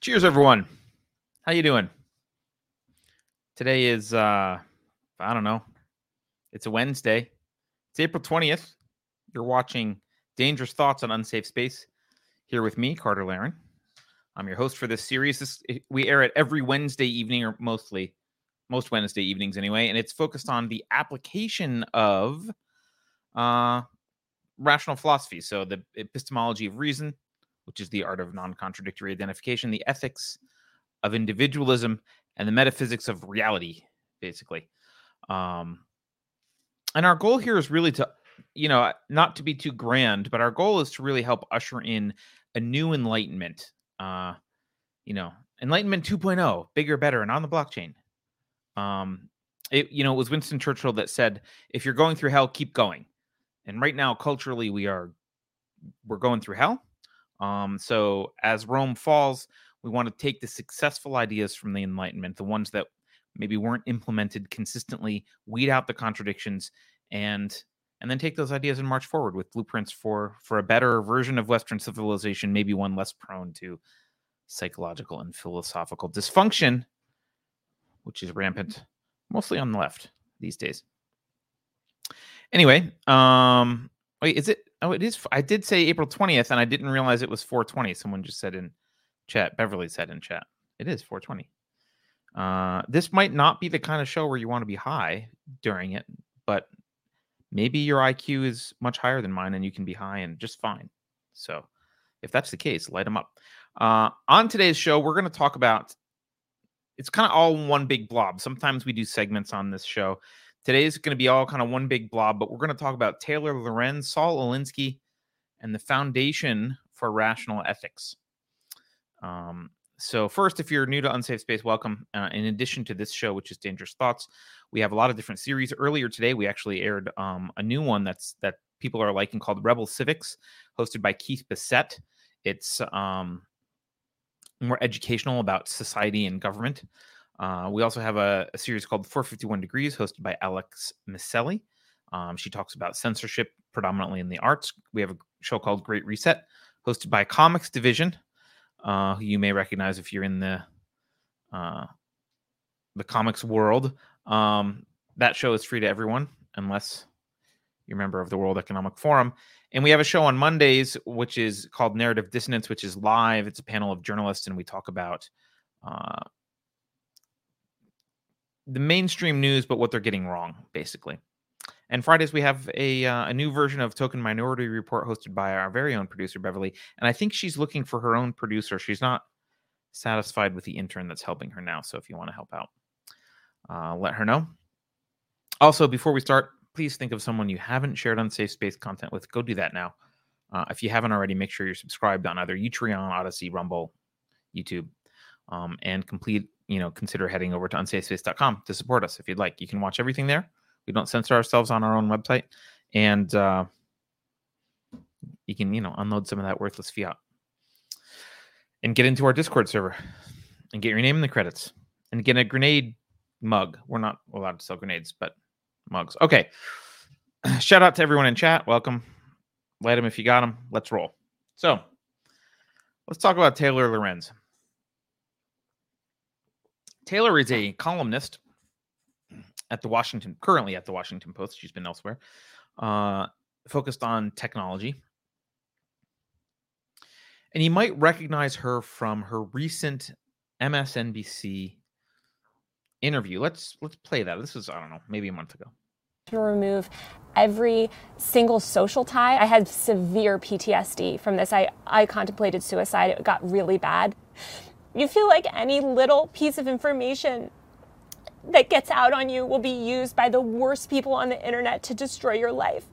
Cheers, everyone. How you doing? Today is uh I don't know. It's a Wednesday. It's April 20th. You're watching Dangerous Thoughts on Unsafe Space here with me, Carter Laren. I'm your host for this series. This we air it every Wednesday evening or mostly most Wednesday evenings anyway, and it's focused on the application of uh rational philosophy. So the epistemology of reason, which is the art of non contradictory identification, the ethics of individualism, and the metaphysics of reality, basically. Um, and our goal here is really to, you know, not to be too grand, but our goal is to really help usher in a new enlightenment. Uh, you know, enlightenment 2.0, bigger, better, and on the blockchain. Um, it, you know, it was Winston Churchill that said, if you're going through hell, keep going. And right now, culturally, we are we're going through hell um, so as Rome falls, we want to take the successful ideas from the Enlightenment, the ones that maybe weren't implemented consistently, weed out the contradictions, and and then take those ideas and march forward with blueprints for for a better version of Western civilization, maybe one less prone to psychological and philosophical dysfunction, which is rampant, mostly on the left these days. Anyway, um, wait, is it Oh, it is. I did say April 20th, and I didn't realize it was 420. Someone just said in chat. Beverly said in chat. It is 420. Uh, this might not be the kind of show where you want to be high during it, but maybe your IQ is much higher than mine and you can be high and just fine. So if that's the case, light them up. Uh, on today's show, we're going to talk about it's kind of all one big blob. Sometimes we do segments on this show. Today's going to be all kind of one big blob, but we're going to talk about Taylor Lorenz, Saul Alinsky, and the Foundation for Rational Ethics. Um, so, first, if you're new to Unsafe Space, welcome. Uh, in addition to this show, which is Dangerous Thoughts, we have a lot of different series. Earlier today, we actually aired um, a new one that's that people are liking called Rebel Civics, hosted by Keith Bissett. It's um, more educational about society and government. Uh, we also have a, a, series called 451 Degrees, hosted by Alex Micelli. Um, she talks about censorship predominantly in the arts. We have a show called Great Reset, hosted by Comics Division, uh, who you may recognize if you're in the uh, the comics world. Um, that show is free to everyone, unless you're a member of the World Economic Forum. And we have a show on Mondays, which is called Narrative Dissonance, which is live. It's a panel of journalists, and we talk about uh, the mainstream news, but what they're getting wrong, basically. And Fridays we have a uh, a new version of Token Minority Report hosted by our very own producer Beverly, and I think she's looking for her own producer. She's not satisfied with the intern that's helping her now. So if you want to help out, uh, let her know. Also, before we start, please think of someone you haven't shared unsafe space content with. Go do that now. Uh, if you haven't already, make sure you're subscribed on either Utreon, Odysee, Rumble, YouTube, um, and complete you know, consider heading over to unsafespace.com to support us if you'd like. You can watch everything there. We don't censor ourselves on our own website. And uh, you can, you know, unload some of that worthless fiat and get into our Discord server and get your name in the credits and get a grenade mug. We're not allowed to sell grenades, but mugs. Okay. Shout out to everyone in chat. Welcome. Light them if you got them. Let's roll. So let's talk about Taylor Lorenz. Taylor is a columnist at the Washington, currently at the Washington Post. She's been elsewhere, uh, focused on technology. And you might recognize her from her recent MSNBC interview. Let's let's play that. This was I don't know, maybe a month ago. To remove every single social tie. I had severe PTSD from this. I I contemplated suicide. It got really bad. You feel like any little piece of information that gets out on you will be used by the worst people on the internet to destroy your life.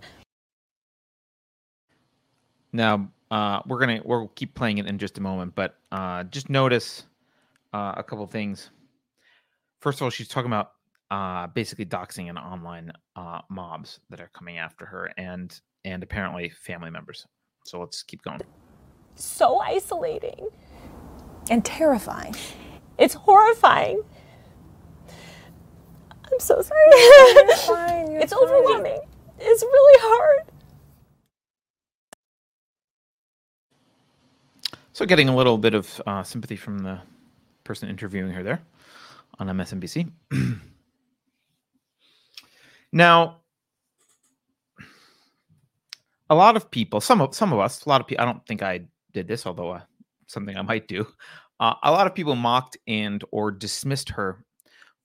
Now, uh, we're gonna we'll keep playing it in just a moment, but uh, just notice uh, a couple things. First of all, she's talking about uh, basically doxing and online uh, mobs that are coming after her, and and apparently family members. So let's keep going. So isolating and terrifying. It's horrifying. I'm so sorry. you're fine, you're it's fine. overwhelming. It's really hard. So, getting a little bit of uh, sympathy from the person interviewing her there on MSNBC. now, a lot of people, some of some of us, a lot of people. I don't think I did this, although uh, something I might do. Uh, a lot of people mocked and or dismissed her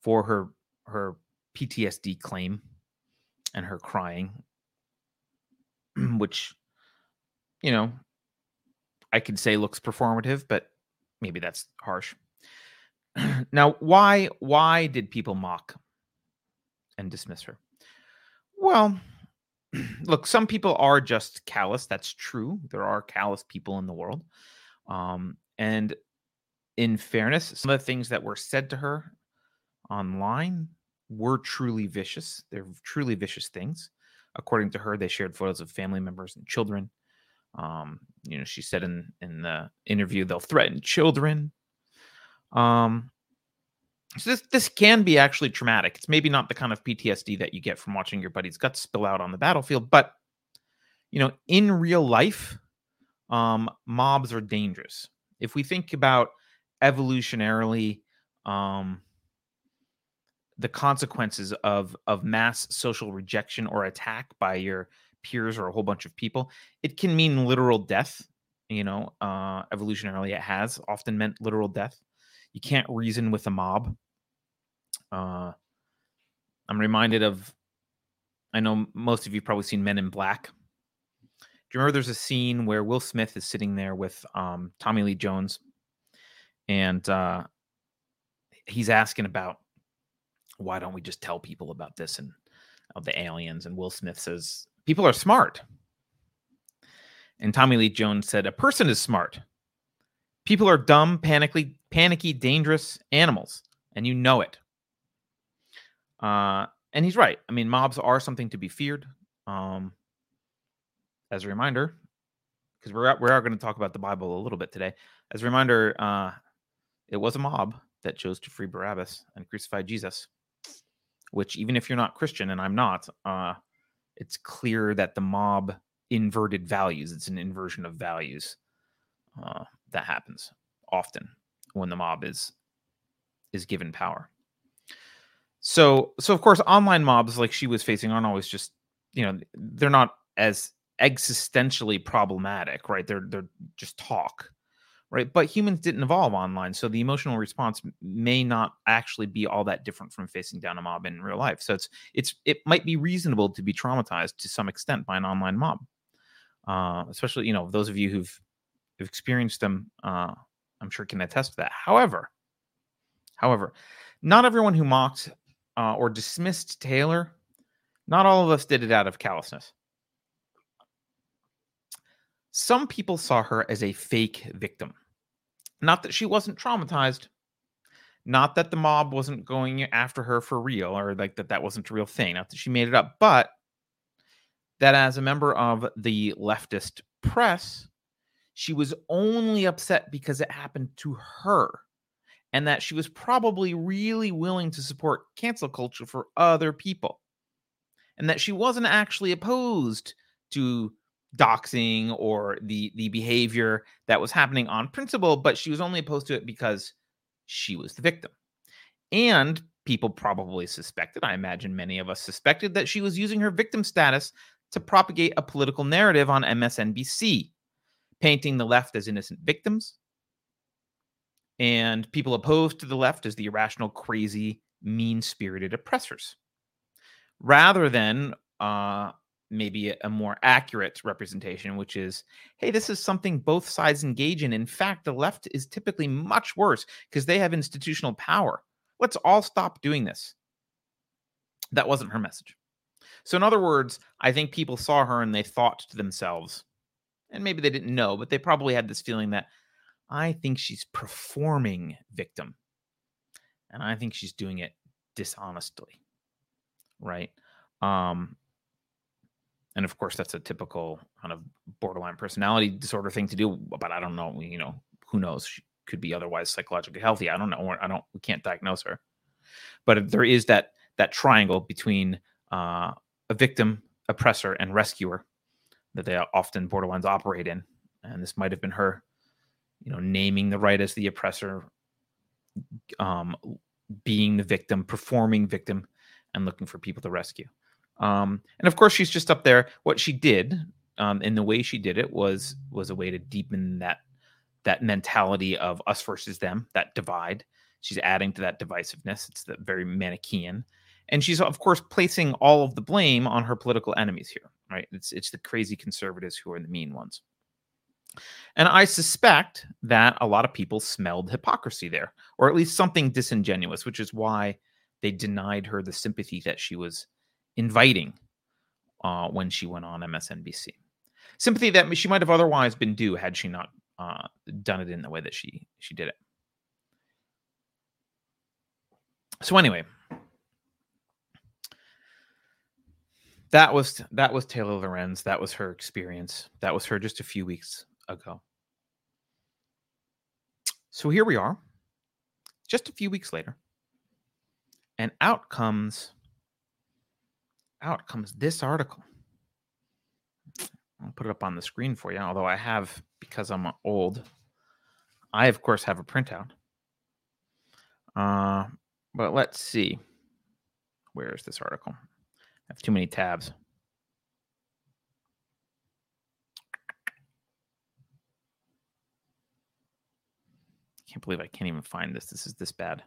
for her her PTSD claim and her crying, which you know I could say looks performative, but maybe that's harsh. now, why why did people mock and dismiss her? Well, look, some people are just callous. That's true. There are callous people in the world. Um, and in fairness, some of the things that were said to her online were truly vicious. They're truly vicious things. According to her, they shared photos of family members and children. Um, you know, she said in in the interview they'll threaten children. Um, so this this can be actually traumatic. It's maybe not the kind of PTSD that you get from watching your buddy's guts spill out on the battlefield, but you know, in real life, um, mobs are dangerous. If we think about evolutionarily, um, the consequences of of mass social rejection or attack by your peers or a whole bunch of people, it can mean literal death. You know, uh, evolutionarily, it has often meant literal death. You can't reason with a mob. Uh, I'm reminded of, I know most of you probably seen Men in Black. Do you remember there's a scene where Will Smith is sitting there with um, Tommy Lee Jones, and uh, he's asking about why don't we just tell people about this and uh, the aliens? And Will Smith says people are smart, and Tommy Lee Jones said a person is smart. People are dumb, panicky, panicky, dangerous animals, and you know it. Uh, and he's right. I mean, mobs are something to be feared. Um, as a reminder, because we're we are going to talk about the Bible a little bit today. As a reminder, uh, it was a mob that chose to free Barabbas and crucify Jesus. Which, even if you're not Christian, and I'm not, uh, it's clear that the mob inverted values. It's an inversion of values uh, that happens often when the mob is is given power. So, so of course, online mobs like she was facing aren't always just, you know, they're not as existentially problematic, right? They're they're just talk, right? But humans didn't evolve online, so the emotional response may not actually be all that different from facing down a mob in real life. So it's it's it might be reasonable to be traumatized to some extent by an online mob, uh, especially you know those of you who've, who've experienced them. Uh, I'm sure can attest to that. However, however, not everyone who mocked uh, or dismissed Taylor, not all of us did it out of callousness. Some people saw her as a fake victim. Not that she wasn't traumatized, not that the mob wasn't going after her for real or like that that wasn't a real thing, not that she made it up, but that as a member of the leftist press, she was only upset because it happened to her and that she was probably really willing to support cancel culture for other people and that she wasn't actually opposed to doxing or the the behavior that was happening on principle but she was only opposed to it because she was the victim. And people probably suspected i imagine many of us suspected that she was using her victim status to propagate a political narrative on msnbc painting the left as innocent victims. And people opposed to the left as the irrational, crazy, mean spirited oppressors, rather than uh, maybe a, more accurate representation, which is hey, this is something both sides engage in. In fact, the left is typically much worse because they have institutional power. Let's all stop doing this. That wasn't her message. So, in other words, I think people saw her and they thought to themselves, and maybe they didn't know, but they probably had this feeling that I think she's performing victim. And I think she's doing it dishonestly. Right. Um, and of course, that's a typical kind of borderline personality disorder thing to do. But I don't know, you know, who knows? She could be otherwise psychologically healthy. I don't know. I don't, we can't diagnose her. But there is that that triangle between uh, a victim, oppressor, and rescuer that they often borderlines operate in. And this might have been her you know, naming the right as the oppressor, um, being the victim, performing victim, and looking for people to rescue. Um, and of course, she's just up there. What she did, um, and the way she did it was was a way to deepen that that mentality of us versus them, that divide. She's adding to that divisiveness. It's the very Manichaean, and she's of course placing all of the blame on her political enemies here. Right? It's it's the crazy conservatives who are the mean ones. And I suspect that a lot of people smelled hypocrisy there, or at least something disingenuous, which is why they denied her the sympathy that she was inviting uh, when she went on MSNBC. Sympathy that she might have otherwise been due had she not uh, done it in the way that she she did it. So anyway, that was that was Taylor Lorenz. That was her experience. That was her just a few weeks ago. So here we are, just a few weeks later, and out comes out comes this article. I'll put it up on the screen for you, although I have because I'm old. I of course have a printout. Uh, but let's see. Where is this article? I have too many tabs. I can't believe I can't even find this. This is this bad.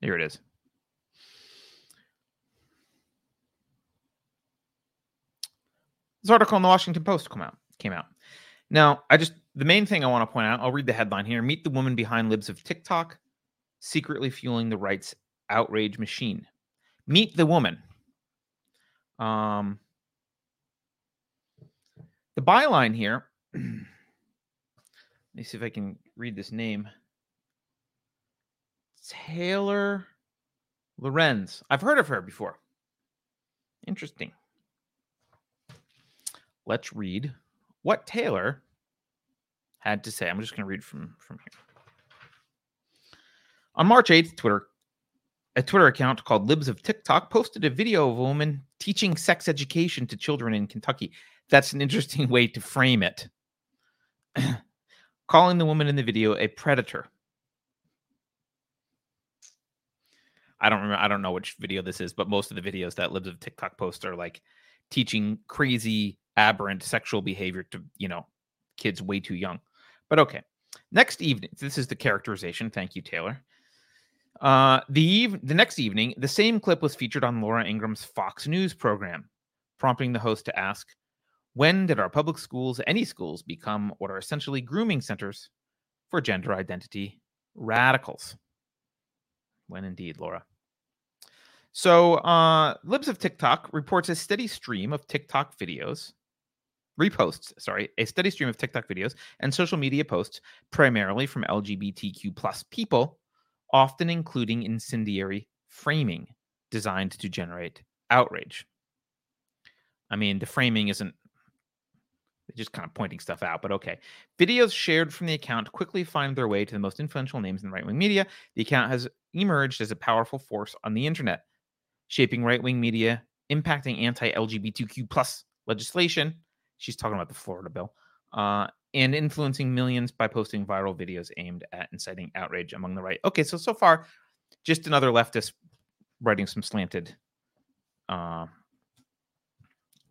Here it is. This article in the Washington Post come out came out. Now, I just the main thing I want to point out, I'll read the headline here. Meet the woman behind libs of TikTok, secretly fueling the rights outrage machine. Meet the woman. Um the byline here Let me see if I can read this name. Taylor Lorenz. I've heard of her before. Interesting. Let's read what Taylor had to say. I'm just going to read from from here. On March 8th, Twitter a Twitter account called Libs of TikTok posted a video of a woman teaching sex education to children in Kentucky. That's an interesting way to frame it. calling the woman in the video a predator. I don't remember. I don't know which video this is, but most of the videos that Libs of TikTok post are like teaching crazy, aberrant sexual behavior to you know kids way too young. But okay. Next evening, this is the characterization. Thank you, Taylor. Uh, the eve- the next evening, the same clip was featured on Laura Ingraham's Fox News program, prompting the host to ask, when did our public schools, any schools, become what are essentially grooming centers for gender identity radicals? When indeed, Laura. So, uh, Libs of TikTok reports a steady stream of TikTok videos, reposts, sorry, a steady stream of TikTok videos and social media posts, primarily from LGBTQ plus people, often including incendiary framing designed to generate outrage. I mean, the framing isn't just kind of pointing stuff out, but okay. Videos shared from the account quickly find their way to the most influential names in right wing media. The account has emerged as a powerful force on the internet, shaping right wing media, impacting anti LGBTQ plus legislation. She's talking about the Florida bill, uh, and influencing millions by posting viral videos aimed at inciting outrage among the right. Okay, so so far, just another leftist writing some slanted uh,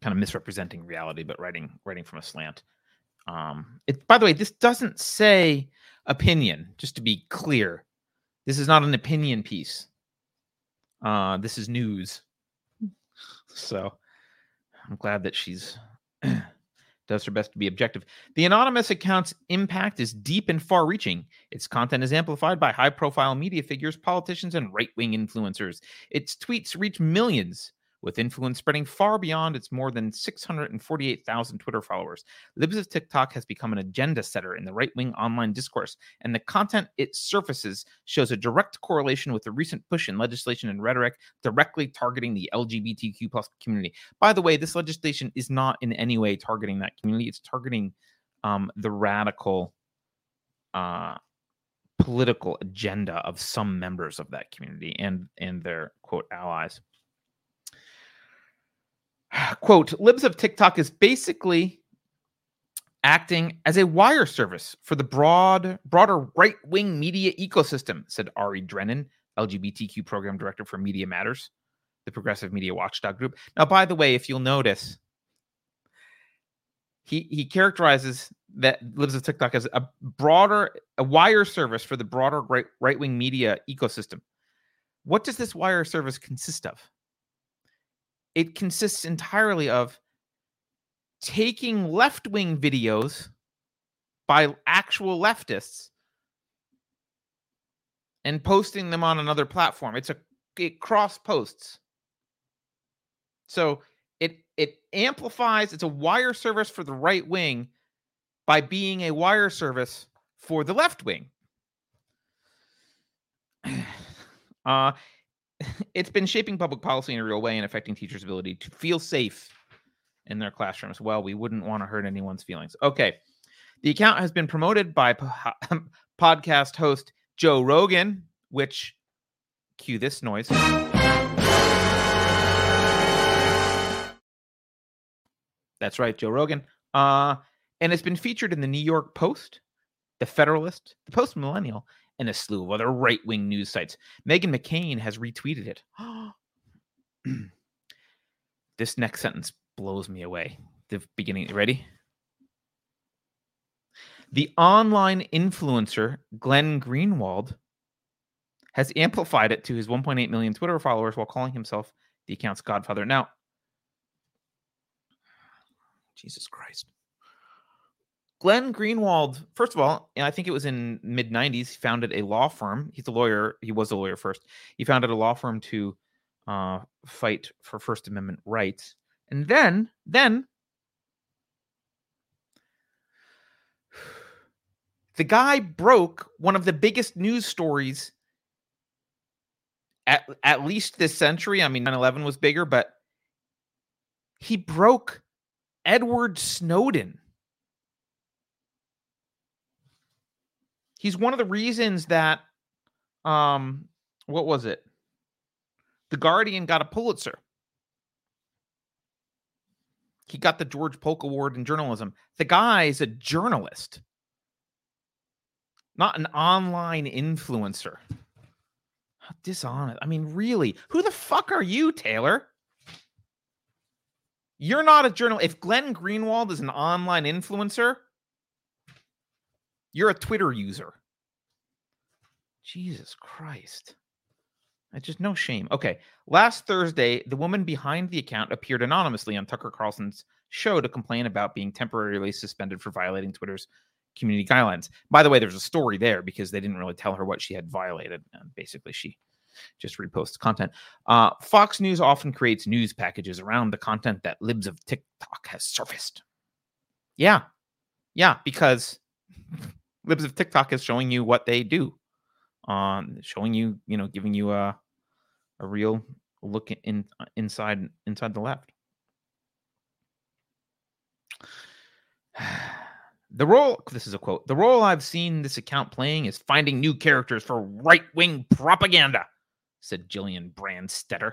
kind of misrepresenting reality, but writing writing from a slant. Um, it, by the way, this doesn't say opinion. Just to be clear, this is not an opinion piece. Uh, this is news. So I'm glad that she's does her best to be objective. The anonymous account's impact is deep and far reaching. Its content is amplified by high profile media figures, politicians, and right wing influencers. Its tweets reach millions with influence spreading far beyond its more than 648,000 Twitter followers. Libs of TikTok has become an agenda setter in the right wing online discourse, and the content it surfaces shows a direct correlation with the recent push in legislation and rhetoric directly targeting the LGBTQ plus community. By the way, this legislation is not in any way targeting that community, it's targeting um, the radical. Uh, political agenda of some members of that community and and their quote allies quote libs of tiktok is basically acting as a wire service for the broad, broader right wing media ecosystem, said Ari Drennen, LGBTQ program director for Media Matters, the progressive media watchdog group. Now, by the way, if you'll notice, he he characterizes that Libs of TikTok as a broader, a wire service for the broader right right wing media ecosystem. What does this wire service consist of? It consists entirely of taking left wing videos by actual leftists and posting them on another platform. It's a it cross posts. So it it amplifies, it's a wire service for the right wing by being a wire service for the left wing. Uh it's been shaping public policy in a real way and affecting teachers' ability to feel safe in their classrooms. Well, we wouldn't want to hurt anyone's feelings. Okay. The account has been promoted by po- podcast host Joe Rogan, which cue this noise. That's right, Joe Rogan. Uh, and it's been featured in the New York Post, the Federalist, the Post Millennial, and a slew of other right wing news sites. Meghan McCain has retweeted it. this next sentence blows me away. The beginning, ready? The online influencer Glenn Greenwald has amplified it to his 1.8 million Twitter followers while calling himself the account's godfather. Now, Jesus Christ. Glenn Greenwald, first of all, I think it was in mid 90s, he founded a law firm. He's a lawyer. He was a lawyer first. He founded a law firm to uh, fight for First Amendment rights. And then, then the guy broke one of the biggest news stories at, at least this century. I mean, 9 11 was bigger, but he broke Edward Snowden. He's one of the reasons that, um, what was it? The Guardian got a Pulitzer. He got the George Polk Award in journalism. The guy is a journalist, not an online influencer. How dishonest. I mean, really, who the fuck are you, Taylor? You're not a journalist. If Glenn Greenwald is an online influencer, you're a Twitter user. Jesus Christ. It's just no shame. Okay. Last Thursday, the woman behind the account appeared anonymously on Tucker Carlson's show to complain about being temporarily suspended for violating Twitter's community guidelines. By the way, there's a story there because they didn't really tell her what she had violated. And basically, she just reposts content. Uh, Fox News often creates news packages around the content that Libs of TikTok has surfaced. Yeah. Yeah, because Libs of TikTok is showing you what they do. Um, showing you, you know, giving you a a real look in inside inside the left. The role, this is a quote, the role I've seen this account playing is finding new characters for right wing propaganda, said Gillian Branstetter,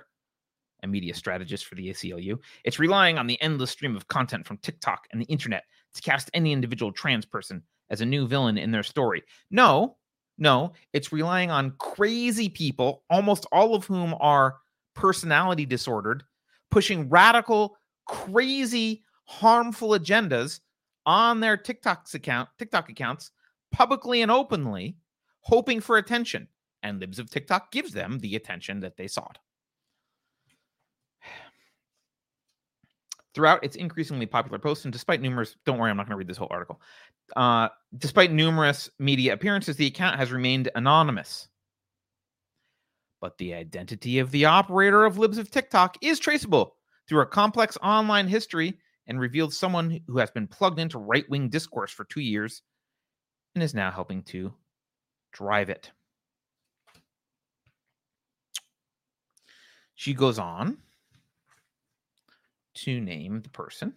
a media strategist for the ACLU. It's relying on the endless stream of content from TikTok and the internet to cast any individual trans person as a new villain in their story. No, no, it's relying on crazy people, almost all of whom are personality disordered, pushing radical, crazy, harmful agendas on their TikTok's account, TikTok accounts, publicly and openly, hoping for attention. And Libs of TikTok gives them the attention that they sought. Throughout its increasingly popular posts, and despite numerous, don't worry, I'm not going to read this whole article. Uh, despite numerous media appearances, the account has remained anonymous. But the identity of the operator of Libs of TikTok is traceable through a complex online history and revealed someone who has been plugged into right wing discourse for two years and is now helping to drive it. She goes on to name the person.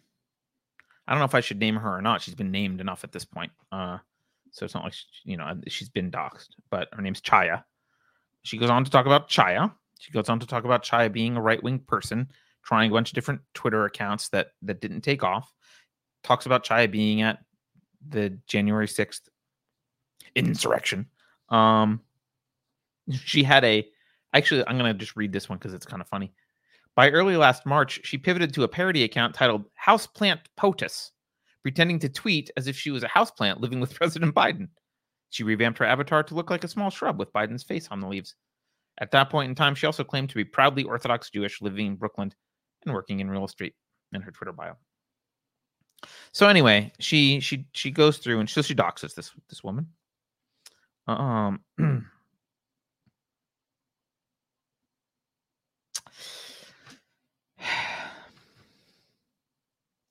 I don't know if I should name her or not. She's been named enough at this point. Uh, so it's not like, she, you know, she's been doxxed, but her name's Chaya. She goes on to talk about Chaya. She goes on to talk about Chaya being a right wing person, trying a bunch of different Twitter accounts that that didn't take off. Talks about Chaya being at the January 6th insurrection. Um, she had a actually, I'm going to just read this one because it's kind of funny. By early last March, she pivoted to a parody account titled Houseplant POTUS, pretending to tweet as if she was a houseplant living with President Biden. She revamped her avatar to look like a small shrub with Biden's face on the leaves. At that point in time, she also claimed to be proudly Orthodox Jewish, living in Brooklyn and working in real estate in her Twitter bio. So anyway, she she she goes through and so she doxes this this woman. Um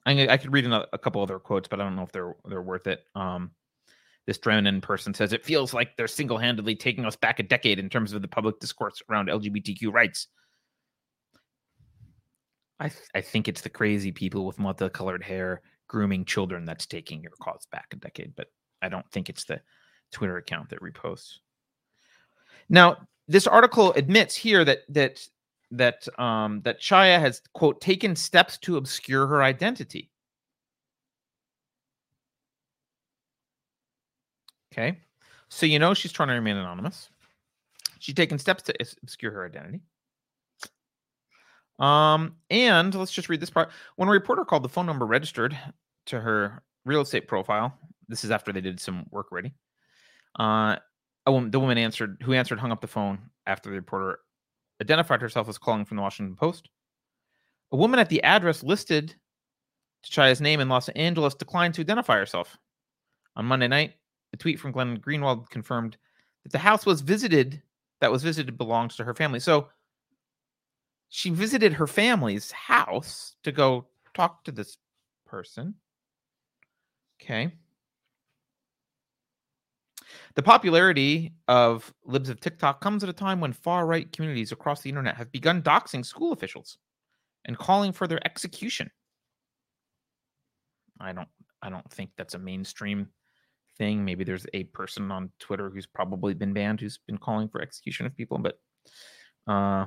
I, I could read a, a couple other quotes, but I don't know if they're they're worth it. Um, this Drennen person says it feels like they're single-handedly taking us back a decade in terms of the public discourse around LGBTQ rights. I th- I think it's the crazy people with multicolored hair grooming children that's taking your cause back a decade, but I don't think it's the Twitter account that reposts. Now, this article admits here that that that um, that Chaya has quote taken steps to obscure her identity. Okay, so you know she's trying to remain anonymous. She's taken steps to obscure her identity. Um, and let's just read this part. When a reporter called the phone number registered to her real estate profile, this is after they did some work already. Uh, a woman, the woman answered, who answered, hung up the phone after the reporter identified herself as calling from the Washington Post. A woman at the address listed to Chaya's name in Los Angeles declined to identify herself. On Monday night, a tweet from Glenn Greenwald confirmed that the house was visited that was visited belongs to her family. So she visited her family's house to go talk to this person. Okay. The popularity of libs of TikTok comes at a time when far right communities across the internet have begun doxing school officials and calling for their execution. I don't I don't think that's a mainstream thing. Maybe there's a person on Twitter who's probably been banned who's been calling for execution of people, but uh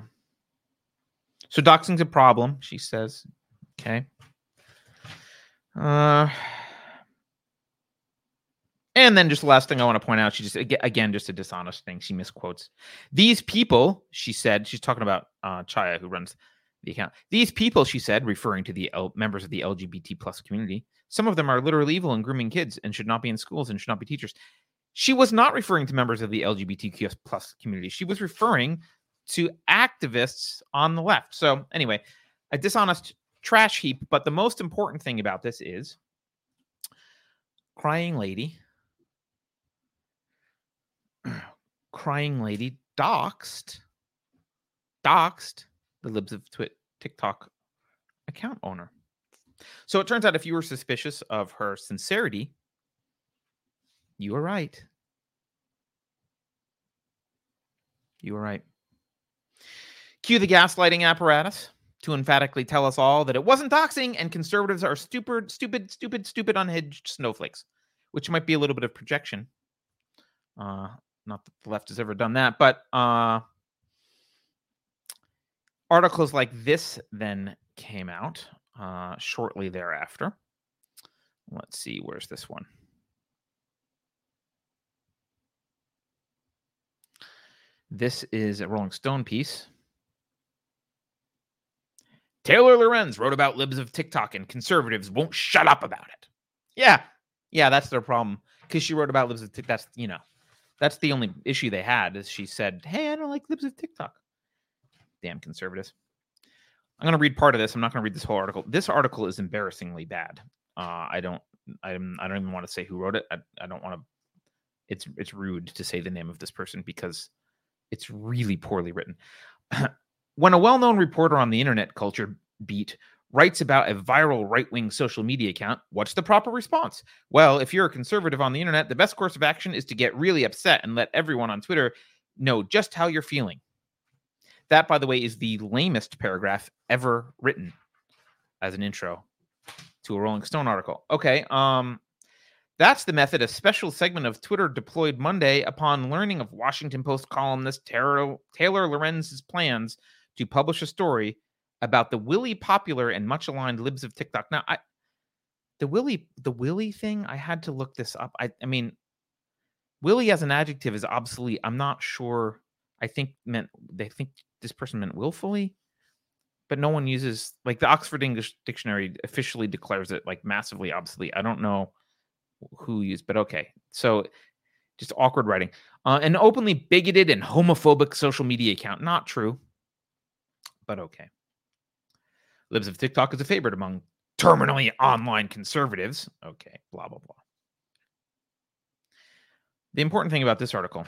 so doxing's a problem, she says. Okay. Uh and then just the last thing I want to point out, she just again just a dishonest thing. She misquotes these people. She said she's talking about uh, Chaya, who runs the account. These people, she said, referring to the L- members of the LGBT plus community. Some of them are literally evil and grooming kids and should not be in schools and should not be teachers. She was not referring to members of the LGBTQ plus community. She was referring to activists on the left. So anyway, a dishonest trash heap. But the most important thing about this is crying lady crying lady doxed doxed the libs of Twit TikTok account owner. So it turns out if you were suspicious of her sincerity, you were right. You were right. Cue the gaslighting apparatus to emphatically tell us all that it wasn't doxing and conservatives are stupid, stupid, stupid, stupid, unhinged snowflakes, which might be a little bit of projection. Uh, not that the left has ever done that, but uh, articles like this then came out uh, shortly thereafter. Let's see, where's this one? This is a Rolling Stone piece. Taylor Lorenz wrote about libs of TikTok and conservatives won't shut up about it. Yeah, yeah, that's their problem because she wrote about libs of TikTok. That's you know, that's the only issue they had is she said, "Hey, I don't like libs of TikTok." Damn conservatives. I'm going to read part of this. I'm not going to read this whole article. This article is embarrassingly bad. Uh, I don't. I'm. I don't even want to say who wrote it. I, I don't want to. It's it's rude to say the name of this person because it's really poorly written. when a well-known reporter on the internet culture beat writes about a viral right wing social media account, what's the proper response? Well, if you're a conservative on the internet, the best course of action is to get really upset and let everyone on Twitter know just how you're feeling. That, by the way, is the lamest paragraph ever written as an intro to a Rolling Stone article. Okay, um, that's the method a special segment of Twitter deployed Monday upon learning of Washington Post columnist Taylor, Taylor Lorenz's plans to publish a story about the willy popular and much aligned libs of TikTok. Now, I the Willie the Willie thing, I had to look this up. I I mean Willie as an adjective is obsolete. I'm not sure. I think meant they think this person meant willfully, but no one uses like the Oxford English Dictionary officially declares it like massively obsolete. I don't know who used, but okay. So just awkward writing. Uh, an openly bigoted and homophobic social media account. Not true, but okay. Libs of TikTok is a favorite among terminally online conservatives. Okay, blah, blah, blah. The important thing about this article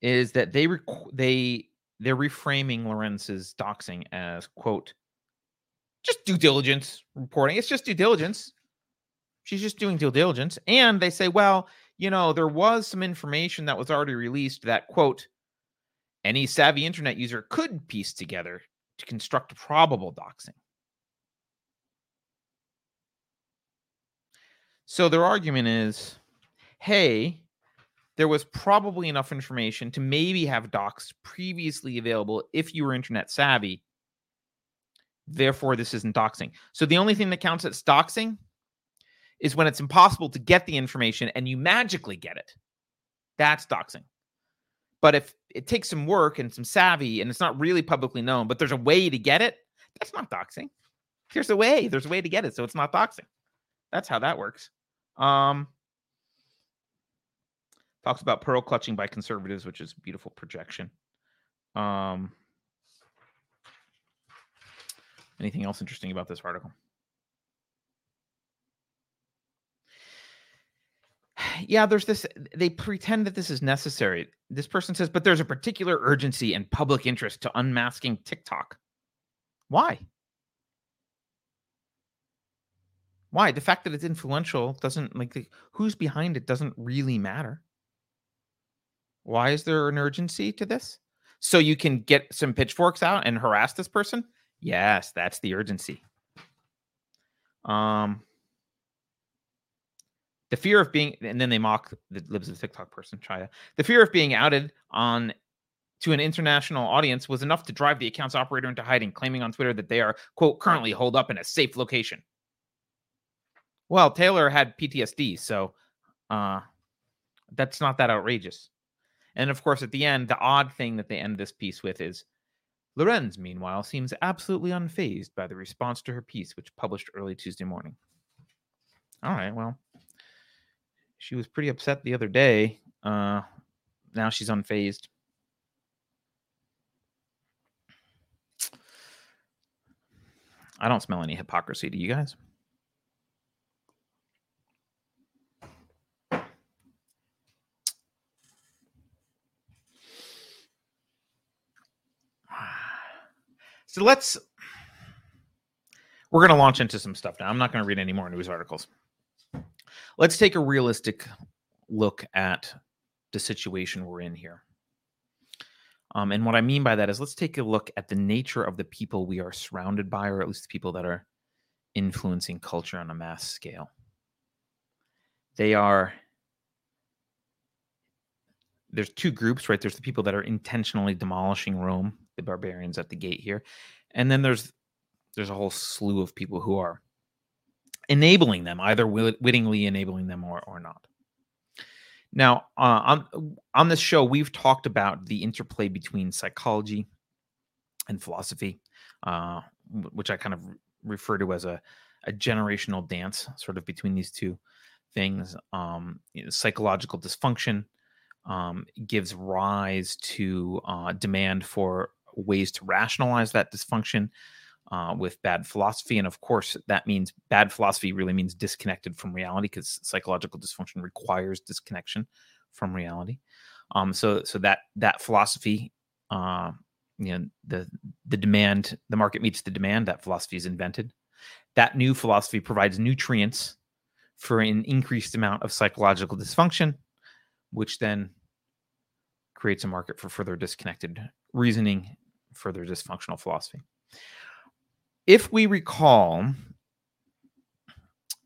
is that they rec- they they're reframing Lorenz's doxing as quote just due diligence reporting. It's just due diligence. She's just doing due diligence. And they say, well, you know, there was some information that was already released that quote any savvy internet user could piece together to construct probable doxing. So their argument is hey, there was probably enough information to maybe have docs previously available if you were internet savvy. Therefore, this isn't doxing. So the only thing that counts as doxing is when it's impossible to get the information and you magically get it. That's doxing. But if it takes some work and some savvy and it's not really publicly known, but there's a way to get it, that's not doxing. There's a way. There's a way to get it, so it's not doxing. That's how that works. Um, talks about pearl clutching by conservatives, which is beautiful projection. Um, anything else interesting about this article? Yeah, there's this. They pretend that this is necessary. This person says, but there's a particular urgency and public interest to unmasking TikTok. Why? Why? The fact that it's influential doesn't like the, who's behind it doesn't really matter. Why is there an urgency to this? So you can get some pitchforks out and harass this person? Yes, that's the urgency. Um, the fear of being, and then they mock the libs of TikTok person, Chaya. The fear of being outed on to an international audience was enough to drive the account's operator into hiding, claiming on Twitter that they are, quote, currently holed up in a safe location. Well, Taylor had PTSD, so uh, that's not that outrageous. And of course, at the end, the odd thing that they end this piece with is Lorenz, meanwhile, seems absolutely unfazed by the response to her piece, which published early Tuesday morning. All right, well, she was pretty upset the other day. Uh, now she's unfazed. I don't smell any hypocrisy. Do you guys? So let's. We're going to launch into some stuff now. I'm not going to read any more news articles let's take a realistic look at the situation we're in here. Um, and what I mean by that is let's take a look at the nature of the people we are surrounded by, or at least the people that are influencing culture on a mass scale. They are, there's two groups, right? There's the people that are intentionally demolishing Rome, the barbarians at the gate here. And then there's there's a whole slew of people who are enabling them, either wittingly enabling them or, or not. Now, uh, on on this show, we've talked about the interplay between psychology and philosophy, uh, which I kind of refer to as a, a generational dance, sort of between these two things. Um, you know, psychological dysfunction um, gives rise to uh, demand for ways to rationalize that dysfunction uh, with bad philosophy. And of course, that means bad philosophy really means disconnected from reality because psychological dysfunction requires disconnection from reality. Um, so, so that that philosophy, uh, you know, the the demand, the market meets the demand. That philosophy is invented. That new philosophy provides nutrients for an increased amount of psychological dysfunction, which then creates a market for further disconnected reasoning, further dysfunctional philosophy if we recall,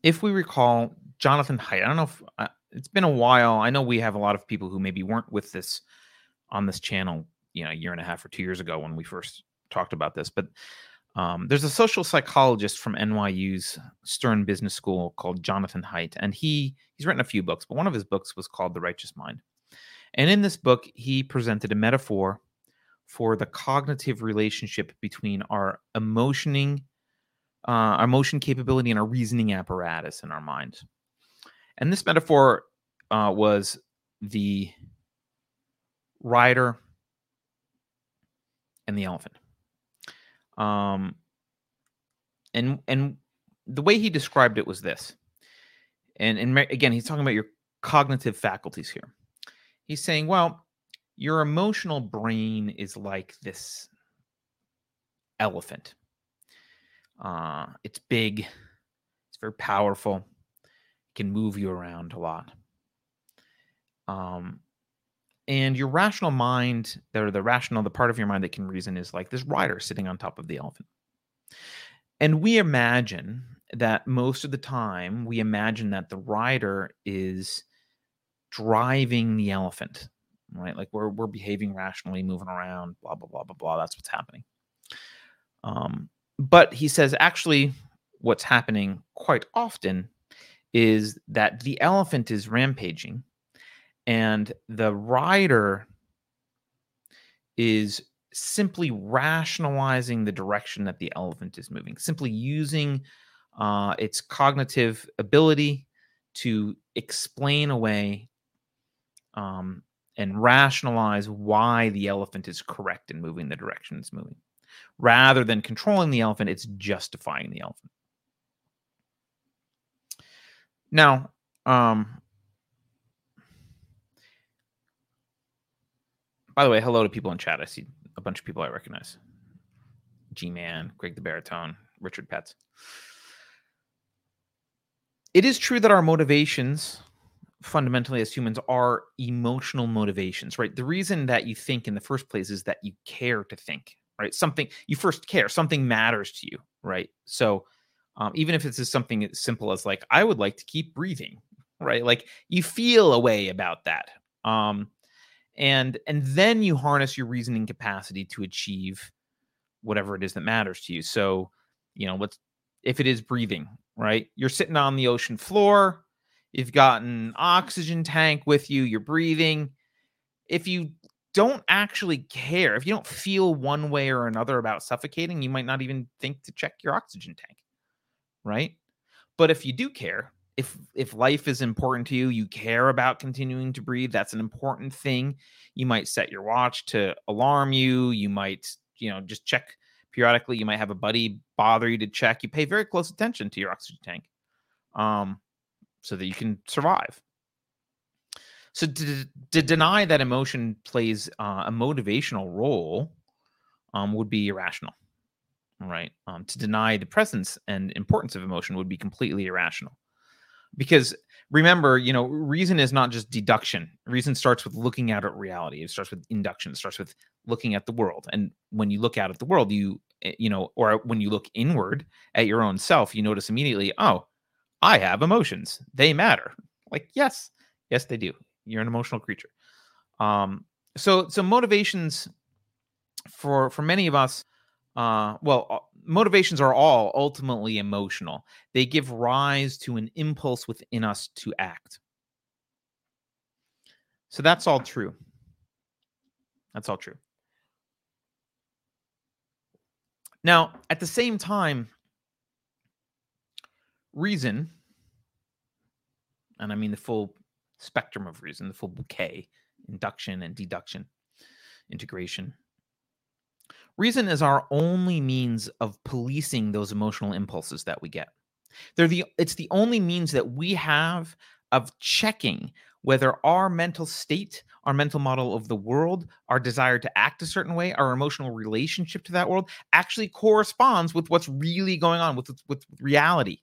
if we recall, Jonathan Haidt, I don't know if uh, it's been a while. I know we have a lot of people who maybe weren't with this on this channel, you know, a year and a half or two years ago when we first talked about this. But Um, there's a social psychologist from NYU's Stern Business School called Jonathan Haidt, and he he's written a few books, but one of his books was called The Righteous Mind. And in this book, he presented a metaphor for the cognitive relationship between our emotioning, uh, our emotion capability, and our reasoning apparatus in our mind. And this metaphor uh, was the rider and the elephant. Um, and and the way he described it was this. And and again, he's talking about your cognitive faculties here. He's saying, well, your emotional brain is like this elephant. Uh, it's big, it's very powerful, it can move you around a lot. Um, and your rational mind, or the rational, the part of your mind that can reason, is like this rider sitting on top of the elephant. And we imagine that most of the time, we imagine that the rider is driving the elephant, right? Like we're we're behaving rationally, moving around, blah blah blah blah blah. That's what's happening. Um, but he says actually, what's happening quite often is that the elephant is rampaging and the rider is simply rationalizing the direction that the elephant is moving, simply using uh, its cognitive ability to explain away um, and rationalize why the elephant is correct in moving the direction it's moving. Rather than controlling the elephant, it's justifying the elephant. Now, um, By the way, hello to people in chat. I see a bunch of people I recognize. G Man, Greg the Baritone, Richard Pets. It is true that our motivations, fundamentally as humans, are emotional motivations, right? The reason that you think in the first place is that you care to think, right? Something you first care, something matters to you, right? So um, even if it's just something as simple as like, I would like to keep breathing, right? Like you feel a way about that. Um, and and then you harness your reasoning capacity to achieve whatever it is that matters to you so you know let's if it is breathing right you're sitting on the ocean floor you've got an oxygen tank with you you're breathing. If you don't actually care if you don't feel one way or another about suffocating you might not even think to check your oxygen tank right? But if you do care if if life is important to you you care about continuing to breathe that's an important thing. You might set your watch to alarm you you might you know just check periodically. You might have a buddy bother you to check. You pay very close attention to your oxygen tank. Um so that you can survive. So to, to deny that emotion plays uh, a motivational role um, would be irrational right? Um, to deny the presence and importance of emotion would be completely irrational. Because remember you know reason is not just deduction. Reason starts with looking out at reality. It starts with induction. It starts with looking at the world. And when you look out at the world you eh, you know or when you look inward at your own self you notice immediately oh i have emotions they matter like yes yes they do you're an emotional creature um so so motivations for for many of us uh, well, motivations are all ultimately emotional. They give rise to an impulse within us to act. So that's all true. That's all true. Now, at the same time, reason, and I mean the full spectrum of reason, the full bouquet, induction and deduction, integration, Reason is our only means of policing those emotional impulses that we get. They're the it's the only means that we have of checking whether our mental state, our mental model of the world, our desire to act a certain way, our emotional relationship to that world actually corresponds with what's really going on with with reality.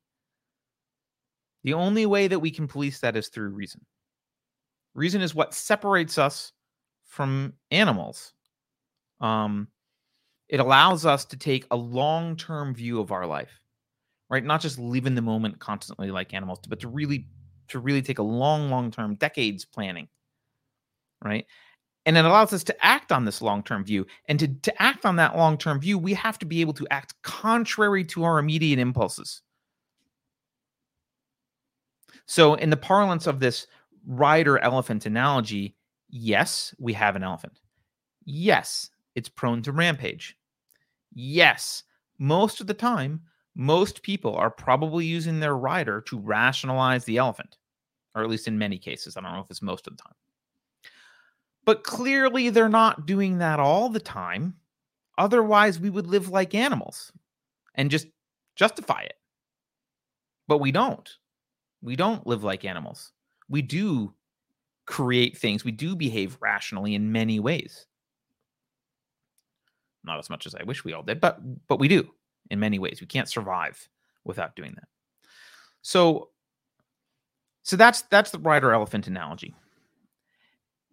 The only way that we can police that is through reason. Reason is what separates us from animals. Um, it allows us to take a long term view of our life right not just live in the moment constantly like animals but to really to really take a long long term decades planning right and it allows us to act on this long-term view and to, to act on that long-term view we have to be able to act contrary to our immediate impulses so in the parlance of this rider elephant analogy yes we have an elephant yes it's prone to rampage yes most of the time most people are probably using their rider to rationalize the elephant or at least in many cases i don't know if it's most of the time but clearly, they're not doing that all the time. Otherwise, we would live like animals and just justify it. But we don't. We don't live like animals. We do create things, we do behave rationally in many ways. Not as much as I wish we all did, but but we do in many ways. We can't survive without doing that. So so that's that's the rider elephant analogy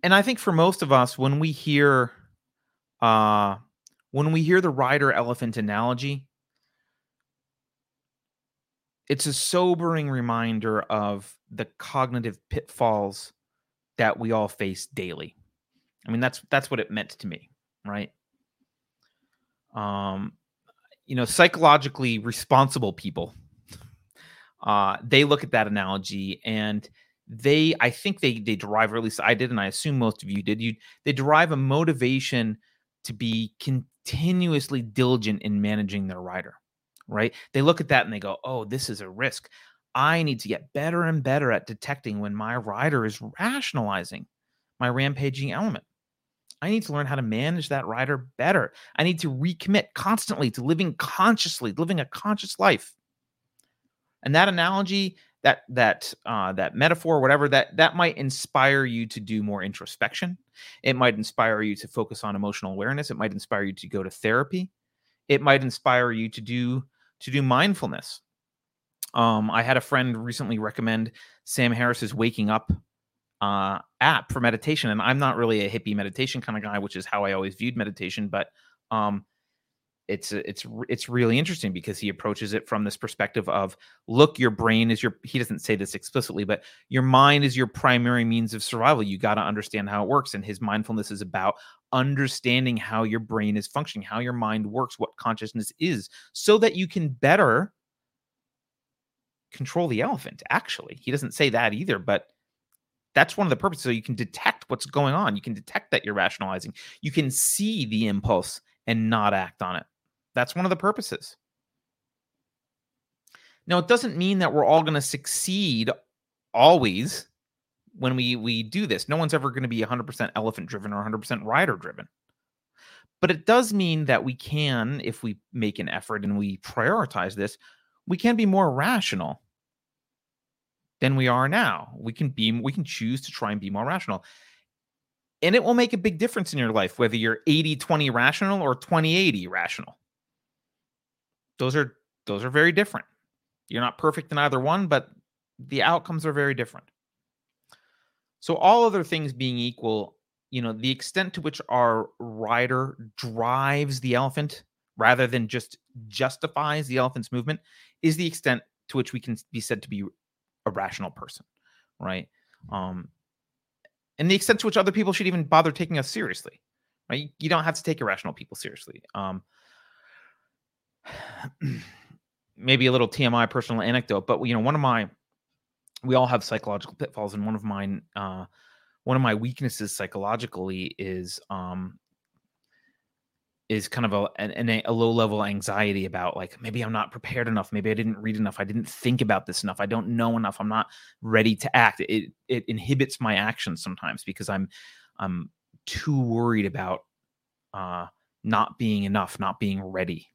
and I think for most of us, when we hear uh when we hear the rider elephant analogy, it's a sobering reminder of the cognitive pitfalls that we all face daily. I mean, that's that's what it meant to me, right? Um, you know, psychologically responsible people, uh, they look at that analogy and they i think they they derive or at least i did and i assume most of you did you they derive a motivation to be continuously diligent in managing their rider right they look at that and they go oh this is a risk i need to get better and better at detecting when my rider is rationalizing my rampaging element i need to learn how to manage that rider better i need to recommit constantly to living consciously living a conscious life and that analogy that that uh, that metaphor, whatever that that might inspire you to do more introspection. It might inspire you to focus on emotional awareness. It might inspire you to go to therapy. It might inspire you to do to do mindfulness. Um, I had a friend recently recommend Sam Harris's Waking Up uh, app for meditation, and I'm not really a hippie meditation kind of guy, which is how I always viewed meditation. But um, it's uh, it's it's really interesting because he approaches it from this perspective of look your brain is your he doesn't say this explicitly but your mind is your primary means of survival. You got to understand how it works and his mindfulness is about understanding how your brain is functioning how your mind works what consciousness is so that you can better control the elephant actually. He doesn't say that either but that's one of the purposes so you can detect what's going on. You can detect that you're rationalizing. You can see the impulse and not act on it that's one of the purposes. Now, it doesn't mean that we're all going to succeed always when we we do this. No one's ever going to be 100% elephant driven or 100% rider driven. But it does mean that we can, if we make an effort and we prioritize this, we can be more rational than we are now. We can be we can choose to try and be more rational. And it will make a big difference in your life whether you're 80-20 rational or 20-80 rational those are those are very different. You're not perfect in either one, but the outcomes are very different. So all other things being equal, you know, the extent to which our rider drives the elephant rather than just justifies the elephant's movement is the extent to which we can be said to be a rational person, right? Um, and the extent to which other people should even bother taking us seriously, right? You don't have to take irrational people seriously. Um, maybe a little TMI personal anecdote, but you know, one of my we all have psychological pitfalls, and one of mine, uh, one of my weaknesses psychologically is um is kind of a an, a low level anxiety about like maybe I'm not prepared enough, maybe I didn't read enough, I didn't think about this enough, I don't know enough, I'm not ready to act. It it inhibits my actions sometimes because I'm I'm too worried about uh not being enough, not being ready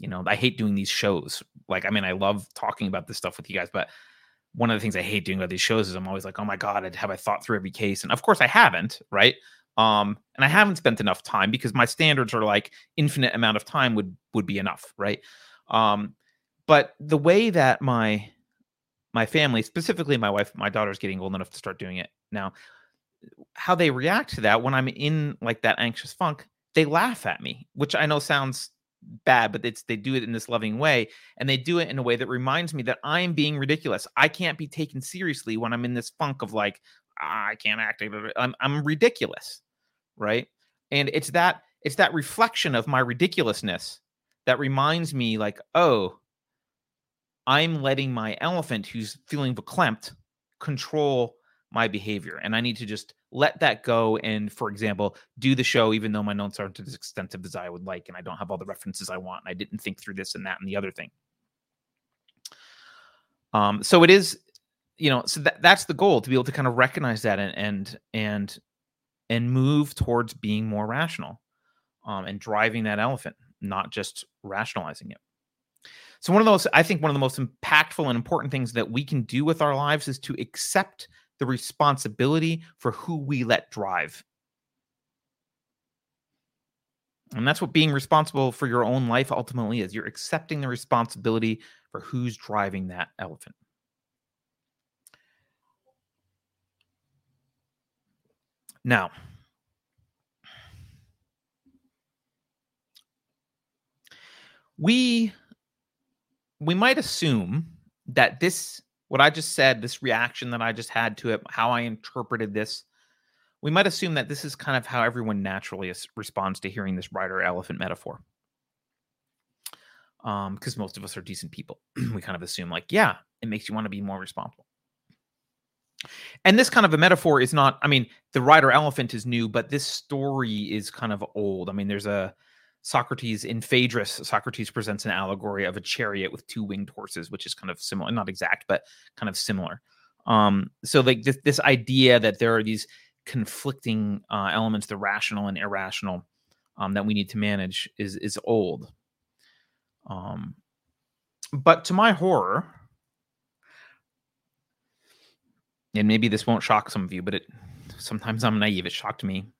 you know, I hate doing these shows. Like, I mean, I love talking about this stuff with you guys, but one of the things I hate doing about these shows is I'm always like, oh my God, have I thought through every case? And of course I haven't, right? Um, and I haven't spent enough time because my standards are like infinite amount of time would would be enough, right? Um, but the way that my my family, specifically my wife, my daughter's getting old enough to start doing it now, how they react to that when I'm in like that anxious funk, they laugh at me, which I know sounds bad, but it's they do it in this loving way, and they do it in a way that reminds me that I'm being ridiculous. I can't be taken seriously when I'm in this funk of like ah, I can't act. I'm I'm ridiculous, right? And it's that it's that reflection of my ridiculousness that reminds me like, oh, I'm letting my elephant who's feeling verklempt control my behavior. And I need to just let that go and, for example, do the show even though my notes aren't as extensive as I would like and I don't have all the references I want and I didn't think through this and that and the other thing. Um, so it is, you know, so that, that's the goal to be able to kind of recognize that and and and and move towards being more rational um, and driving that elephant, not just rationalizing it. So one of those, I think, one of the most impactful and important things that we can do with our lives is to accept the responsibility for who we let drive. And that's what being responsible for your own life ultimately is. You're accepting the responsibility for who's driving that elephant. Now, we we might assume that this what I just said, this reaction that I just had to it, how I interpreted this, we might assume that this is kind of how everyone naturally responds to hearing this rider elephant metaphor. Um, because most of us are decent people. we kind of assume, like, yeah, it makes you want to be more responsible. And this kind of a metaphor is not, I mean, the rider elephant is new, but this story is kind of old. I mean, there's a Socrates in Phaedrus, Socrates presents an allegory of a chariot with two winged horses, which is kind of similar, not exact, but kind of similar. Um, so like this, this idea that there are these conflicting uh, elements, the rational and irrational, um, that we need to manage is is old. Um, but to my horror, and maybe this won't shock some of you, but it sometimes I'm naive. It shocked me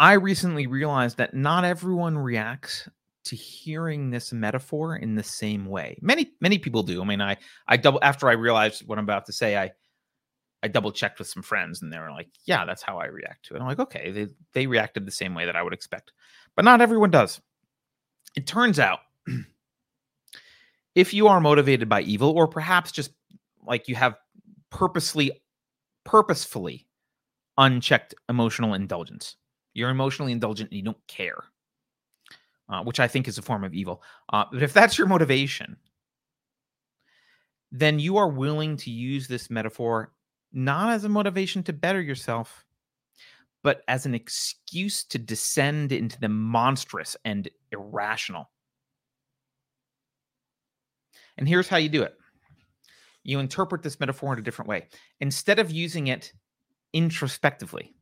I recently realized that not everyone reacts to hearing this metaphor in the same way. Many many people do. I mean, I I double after I realized what I'm about to say, I I double checked with some friends and they were like, "Yeah, that's how I react to it." I'm like, "Okay, they they reacted the same way that I would expect." But not everyone does. It turns out if you are motivated by evil or perhaps just like you have purposely purposefully unchecked emotional indulgence you're emotionally indulgent and you don't care, uh, which I think is a form of evil. Uh, but if that's your motivation, then you are willing to use this metaphor not as a motivation to better yourself, but as an excuse to descend into the monstrous and irrational. And here's how you do it you interpret this metaphor in a different way. Instead of using it introspectively,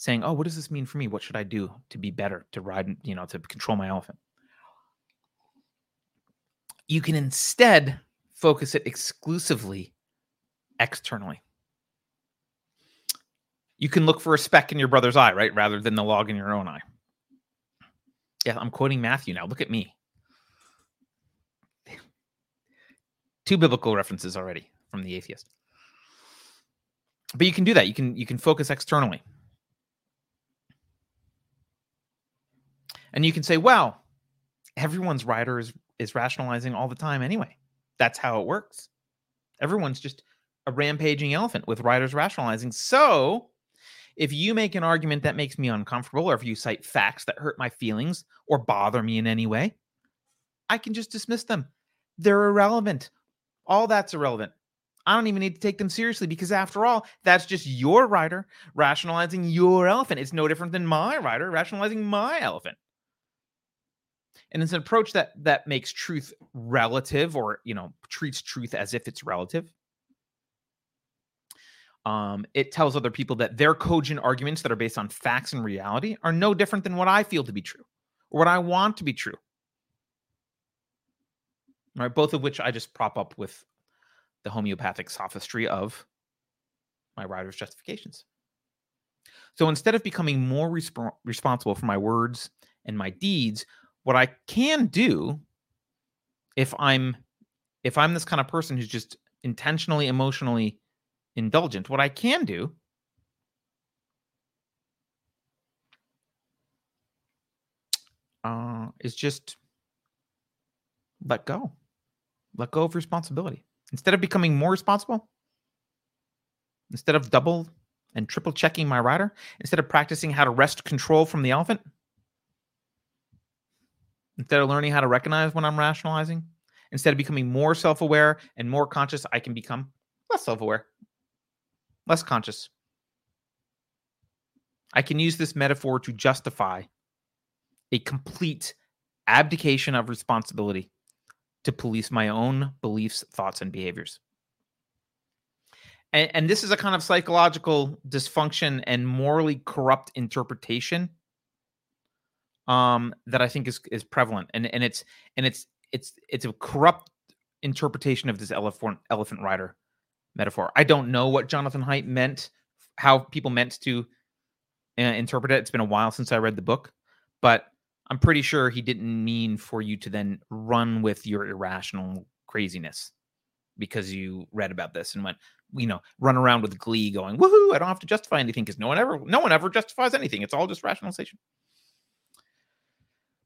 saying, "Oh, what does this mean for me? What should I do to be better, to ride, you know, to control my elephant?" You can instead focus it exclusively externally. You can look for a speck in your brother's eye, right, rather than the log in your own eye. Yeah, I'm quoting Matthew now. Look at me. Two biblical references already from the atheist. But you can do that. You can you can focus externally. And you can say, well, everyone's rider is, is rationalizing all the time anyway. That's how it works. Everyone's just a rampaging elephant with riders rationalizing. So if you make an argument that makes me uncomfortable, or if you cite facts that hurt my feelings or bother me in any way, I can just dismiss them. They're irrelevant. All that's irrelevant. I don't even need to take them seriously because, after all, that's just your rider rationalizing your elephant. It's no different than my rider rationalizing my elephant and it's an approach that that makes truth relative or you know treats truth as if it's relative. Um, it tells other people that their cogent arguments that are based on facts and reality are no different than what i feel to be true or what i want to be true. Right both of which i just prop up with the homeopathic sophistry of my rider's justifications. So instead of becoming more resp- responsible for my words and my deeds what I can do if I'm if I'm this kind of person who's just intentionally emotionally indulgent, what I can do uh, is just let go. Let go of responsibility. Instead of becoming more responsible, instead of double and triple checking my rider instead of practicing how to wrest control from the elephant? Instead of learning how to recognize when I'm rationalizing, instead of becoming more self aware and more conscious, I can become less self aware, less conscious. I can use this metaphor to justify a complete abdication of responsibility to police my own beliefs, thoughts, and behaviors. And, and this is a kind of psychological dysfunction and morally corrupt interpretation um, that I think is is prevalent, and and it's and it's it's it's a corrupt interpretation of this elephant elephant rider metaphor. I don't know what Jonathan Haidt meant, how people meant to uh, interpret it. It's been a while since I read the book, but I'm pretty sure he didn't mean for you to then run with your irrational craziness because you read about this and went, you know, run around with glee going, woohoo, I don't have to justify anything because no one ever, no one ever justifies anything. It's all just rationalization.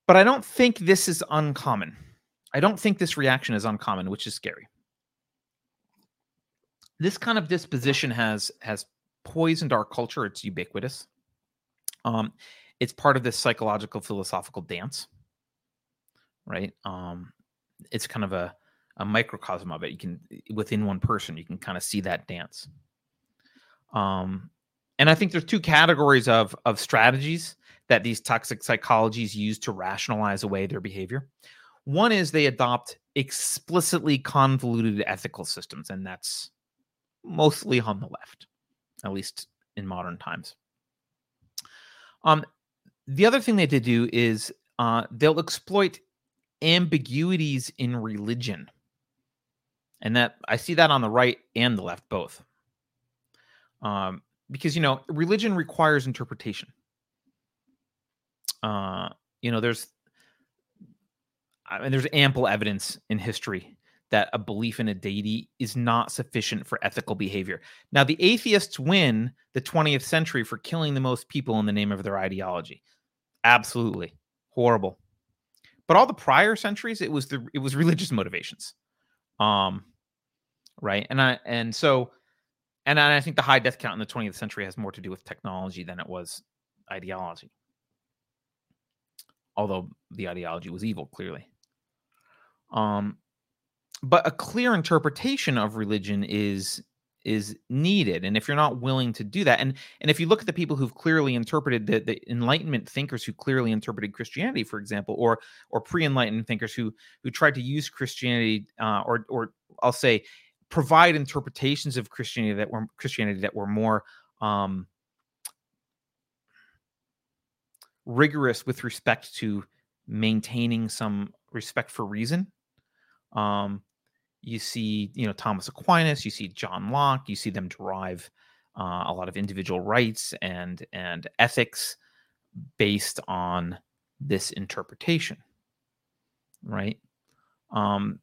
But I don't think this is uncommon. I don't think this reaction is uncommon, which is scary. This kind of disposition has has poisoned our culture. It's ubiquitous. Um, it's part of this psychological philosophical dance, right? Um, it's kind of a a microcosm of it. You can within one person, you can kind of see that dance. Um, and I think there's two categories of of strategies that these toxic psychologies use to rationalize away their behavior. One is they adopt explicitly convoluted ethical systems, and that's mostly on the left, at least in modern times. Um, the other thing they do is uh, they'll exploit ambiguities in religion, and that I see that on the right and the left both. Um, because you know religion requires interpretation uh, you know, there's, I mean, there's ample evidence in history that a belief in a deity is not sufficient for ethical behavior. Now, the atheists win the 20th century for killing the most people in the name of their ideology. Absolutely horrible. But all the prior centuries, it was the it was religious motivations, um, right? And I and so, and I think the high death count in the 20th century has more to do with technology than it was ideology although the ideology was evil, clearly. Um, but a clear interpretation of religion is is needed and if you're not willing to do that and and if you look at the people who've clearly interpreted the, the enlightenment thinkers who clearly interpreted christianity for example or or pre-enlightenment thinkers who who tried to use christianity uh, or or i'll say provide interpretations of christianity that were christianity that were more um rigorous with respect to maintaining some respect for reason. Um, you see, you know, Thomas Aquinas, you see John Locke, you see them derive uh, a lot of individual rights and and ethics based on this interpretation, right? Um,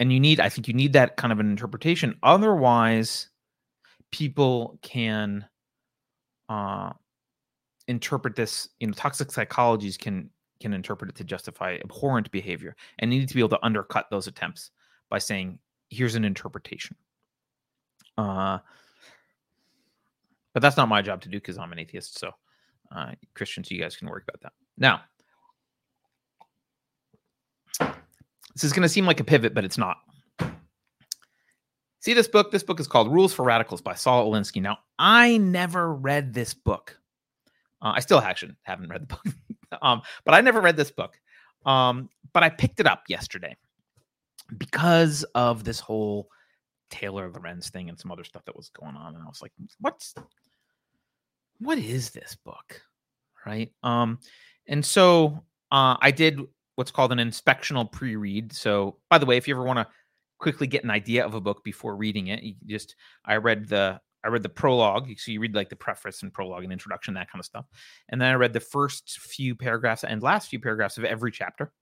and you need, I think, you need that kind of an interpretation. Otherwise, people can uh, interpret this you know toxic psychologies can can interpret it to justify abhorrent behavior and need to be able to undercut those attempts by saying here's an interpretation. Uh but that's not my job to do because i'm an atheist so uh christians you guys can worry about that. Now this is going to seem like a pivot but it's not. See this book? This book is called rules for radicals by saul alinsky. Now i never read this book uh, I still actually haven't read the book, um, but I never read this book. Um, but I picked it up yesterday because of this whole Taylor Lorenz thing and some other stuff that was going on, and I was like, "What's what is this book?" Right? Um, and so uh, I did what's called an inspectional pre-read. So, by the way, if you ever want to quickly get an idea of a book before reading it, you just I read the I read the prologue. So you read like the preface and prologue and introduction, that kind of stuff. And then I read the first few paragraphs and last few paragraphs of every chapter.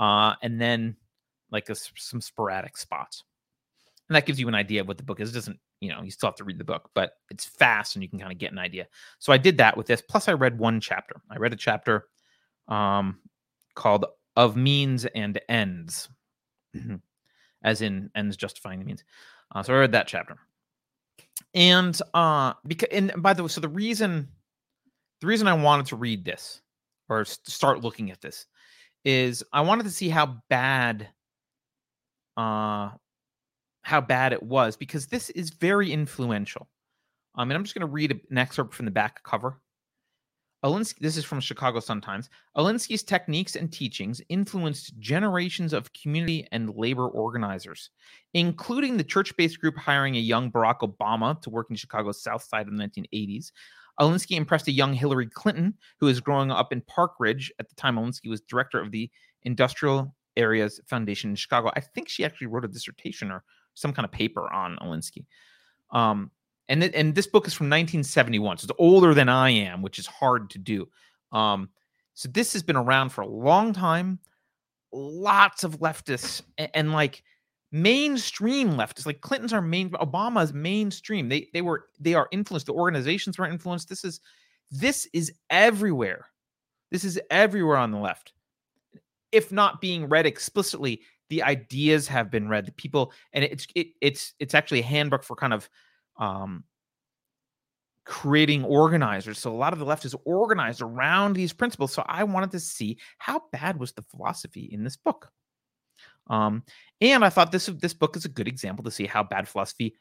Uh, and then like a, some sporadic spots. And that gives you an idea of what the book is. It doesn't, you know, you still have to read the book, but it's fast and you can kind of get an idea. So I did that with this. Plus, I read one chapter. I read a chapter um, called Of Means and Ends, as in ends justifying the means. Uh, so I read that chapter. And uh because and by the way so the reason the reason i wanted to read this or start looking at this is i wanted to see how bad uh how bad it was because this is very influential. Um and i'm just going to read an excerpt from the back cover This is from Chicago Sun-Times. Alinsky's techniques and teachings influenced generations of community and labor organizers, including the church-based group hiring a young Barack Obama to work in Chicago's South Side in the 1980s. Alinsky impressed a young Hillary Clinton, who was growing up in Park Ridge at the time. Alinsky was director of the Industrial Areas Foundation in Chicago. I think she actually wrote a dissertation or some kind of paper on Alinsky. Um, and th- and this book is from 1971, so it's older than I am, which is hard to do. Um, so this has been around for a long time. Lots of leftists and, and like mainstream leftists, like Clinton's are main, Obama's mainstream. They they were they are influenced. The organizations were influenced. This is this is everywhere. This is everywhere on the left. If not being read explicitly, the ideas have been read. The people and it's it, it's it's actually a handbook for kind of um, creating organizers. So a lot of the left is organized around these principles. So I wanted to see how bad was the philosophy in this book. Um, and I thought this this book is a good example to see how bad philosophy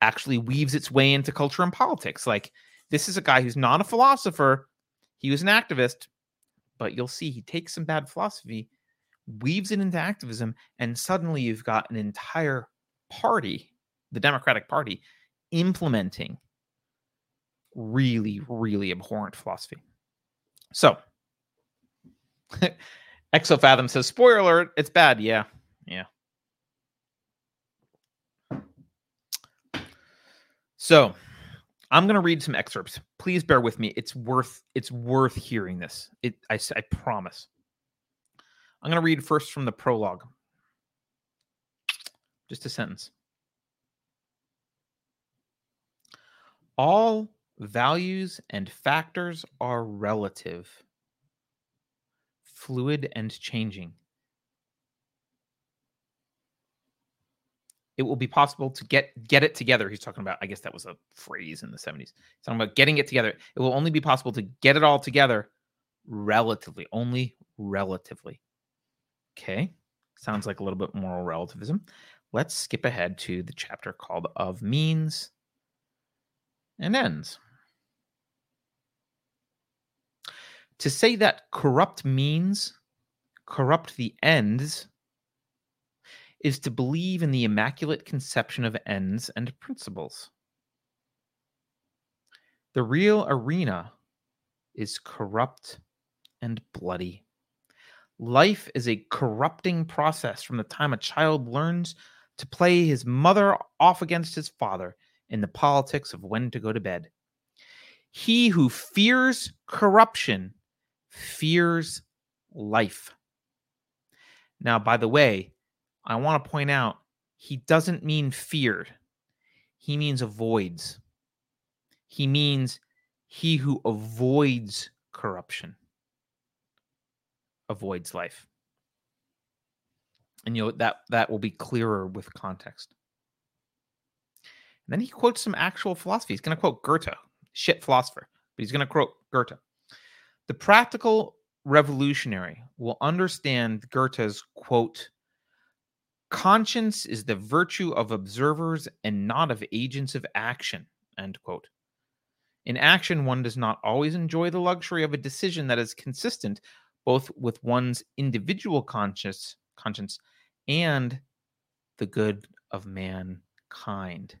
actually weaves its way into culture and politics. Like this is a guy who's not a philosopher; he was an activist, but you'll see he takes some bad philosophy, weaves it into activism, and suddenly you've got an entire party, the Democratic Party, implementing really, really abhorrent philosophy. So, Exofathom says, spoiler alert, it's bad. Yeah, yeah. So, I'm going to read some excerpts. Please bear with me. It's worth it's worth hearing this. It I promise. I'm going to read first from the prologue. Just a sentence. All values and factors are relative, fluid, and changing. It will be possible to get get it together. He's talking about, I guess that was a phrase in the 70s. He's talking about getting it together. It will only be possible to get it all together relatively, only relatively. Okay. Sounds like a little bit moral relativism. Let's skip ahead to the chapter called Of Means and Ends. To say that corrupt means corrupt the ends is to believe in the immaculate conception of ends and principles. The real arena is corrupt and bloody. Life is a corrupting process from the time a child learns to play his mother off against his father in the politics of when to go to bed. He who fears corruption fears life. Now, by the way, I want to point out he doesn't mean feared, he means avoids. He means he who avoids corruption avoids life. And you know that that will be clearer with context. And then he quotes some actual philosophy. He's going to quote Goethe, shit philosopher, but he's going to quote Goethe. The practical revolutionary will understand Goethe's quote conscience is the virtue of observers and not of agents of action end quote in action one does not always enjoy the luxury of a decision that is consistent both with one's individual conscience conscience and the good of mankind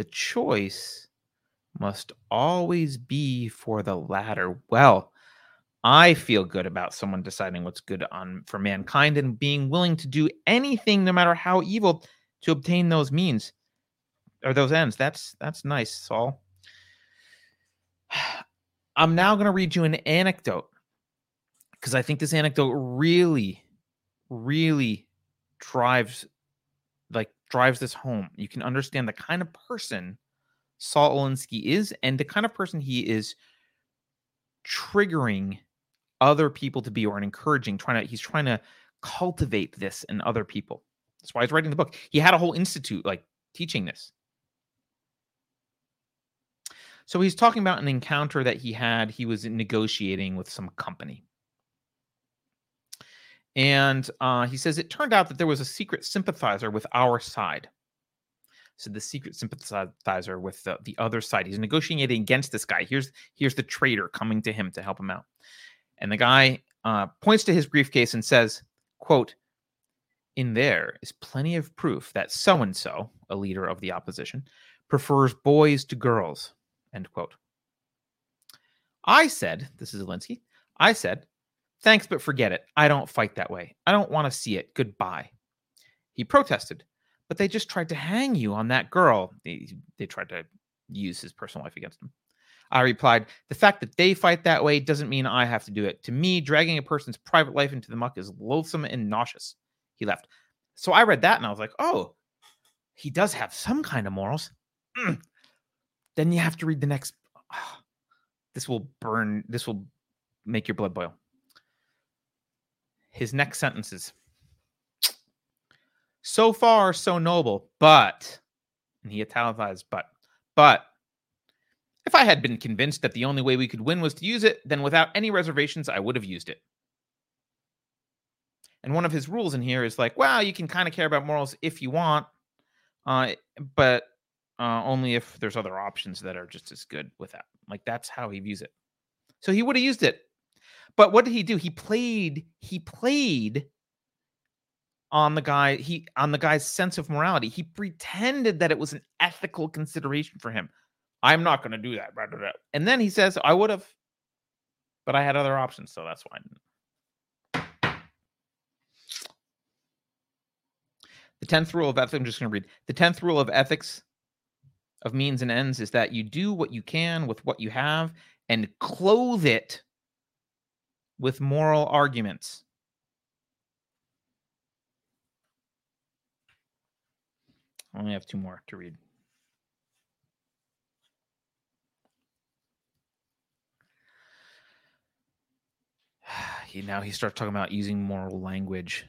the choice must always be for the latter well I feel good about someone deciding what's good on for mankind and being willing to do anything, no matter how evil, to obtain those means or those ends. That's that's nice, Saul. I'm now going to read you an anecdote because I think this anecdote really, really drives drives this home. You can understand the kind of person Saul Alinsky is and the kind of person he is triggering other people to be or encouraging trying to he's trying to cultivate this in other people that's why he's writing the book he had a whole institute like teaching this So he's talking about an encounter that he had. He was negotiating with some company. And uh, he says it turned out that there was a secret sympathizer with our side. So the secret sympathizer with the, the other side. He's negotiating against this guy. Here's here's the traitor coming to him to help him out. And the guy uh, points to his briefcase and says, "quote In there is plenty of proof that so and so, a leader of the opposition, prefers boys to girls." End quote. I said, "This is Alinsky." I said, Thanks, but forget it. I don't fight that way. I don't want to see it. Goodbye. He protested, but they just tried to hang you on that girl. They, they tried to use his personal life against him. I replied, The fact that they fight that way doesn't mean I have to do it. To me, dragging a person's private life into the muck is loathsome and nauseous. He left. So I read that and I was like, Oh, he does have some kind of morals. Mm. Then you have to read the next. Oh, this will burn. This will make your blood boil his next sentences. So far, so noble, but, and he italicized, but, but, if I had been convinced that the only way we could win was to use it, then without any reservations, I would have used it. And one of his rules in here is like, well, you can kind of care about morals if you want, uh, but uh, only if there's other options that are just as good with that. Like that's how he views it. So he would have used it but what did he do? He played, he played on the guy, he on the guy's sense of morality. He pretended that it was an ethical consideration for him. I'm not going to do that. And then he says, I would have, but I had other options, so that's why The 10th rule of ethics, I'm just going to read. The 10th rule of ethics of means and ends is that you do what you can with what you have and clothe it with moral arguments. I only have two more to read. He, now he starts talking about using moral language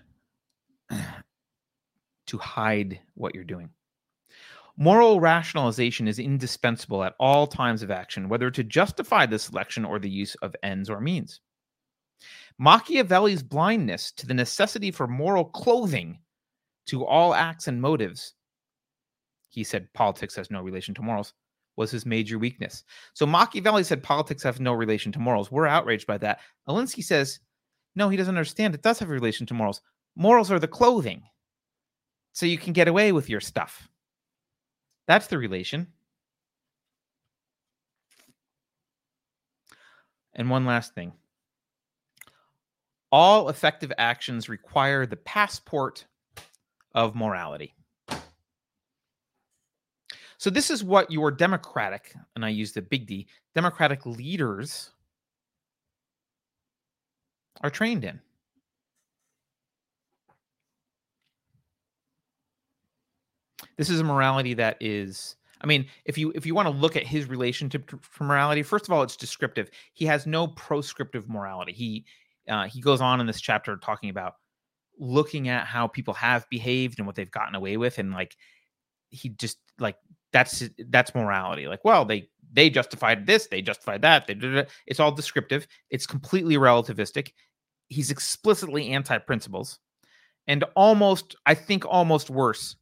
to hide what you're doing. Moral rationalization is indispensable at all times of action, whether to justify the selection or the use of ends or means. Machiavelli's blindness to the necessity for moral clothing to all acts and motives, he said politics has no relation to morals, was his major weakness. So Machiavelli said politics have no relation to morals. We're outraged by that. Alinsky says, no, he doesn't understand. It does have a relation to morals. Morals are the clothing. So you can get away with your stuff. That's the relation. And one last thing all effective actions require the passport of morality. So, this is what your democratic, and I use the big D, democratic leaders are trained in. This is a morality that is I mean, if you if you want to look at his relationship to morality, first of all, it's descriptive. He has no proscriptive morality. He uh, he goes on in this chapter talking about looking at how people have behaved and what they've gotten away with and like he just like that's that's morality. Like well they they justified this they justified that they did it it's all descriptive. It's completely relativistic. He's explicitly anti-principles. And almost i think almost worse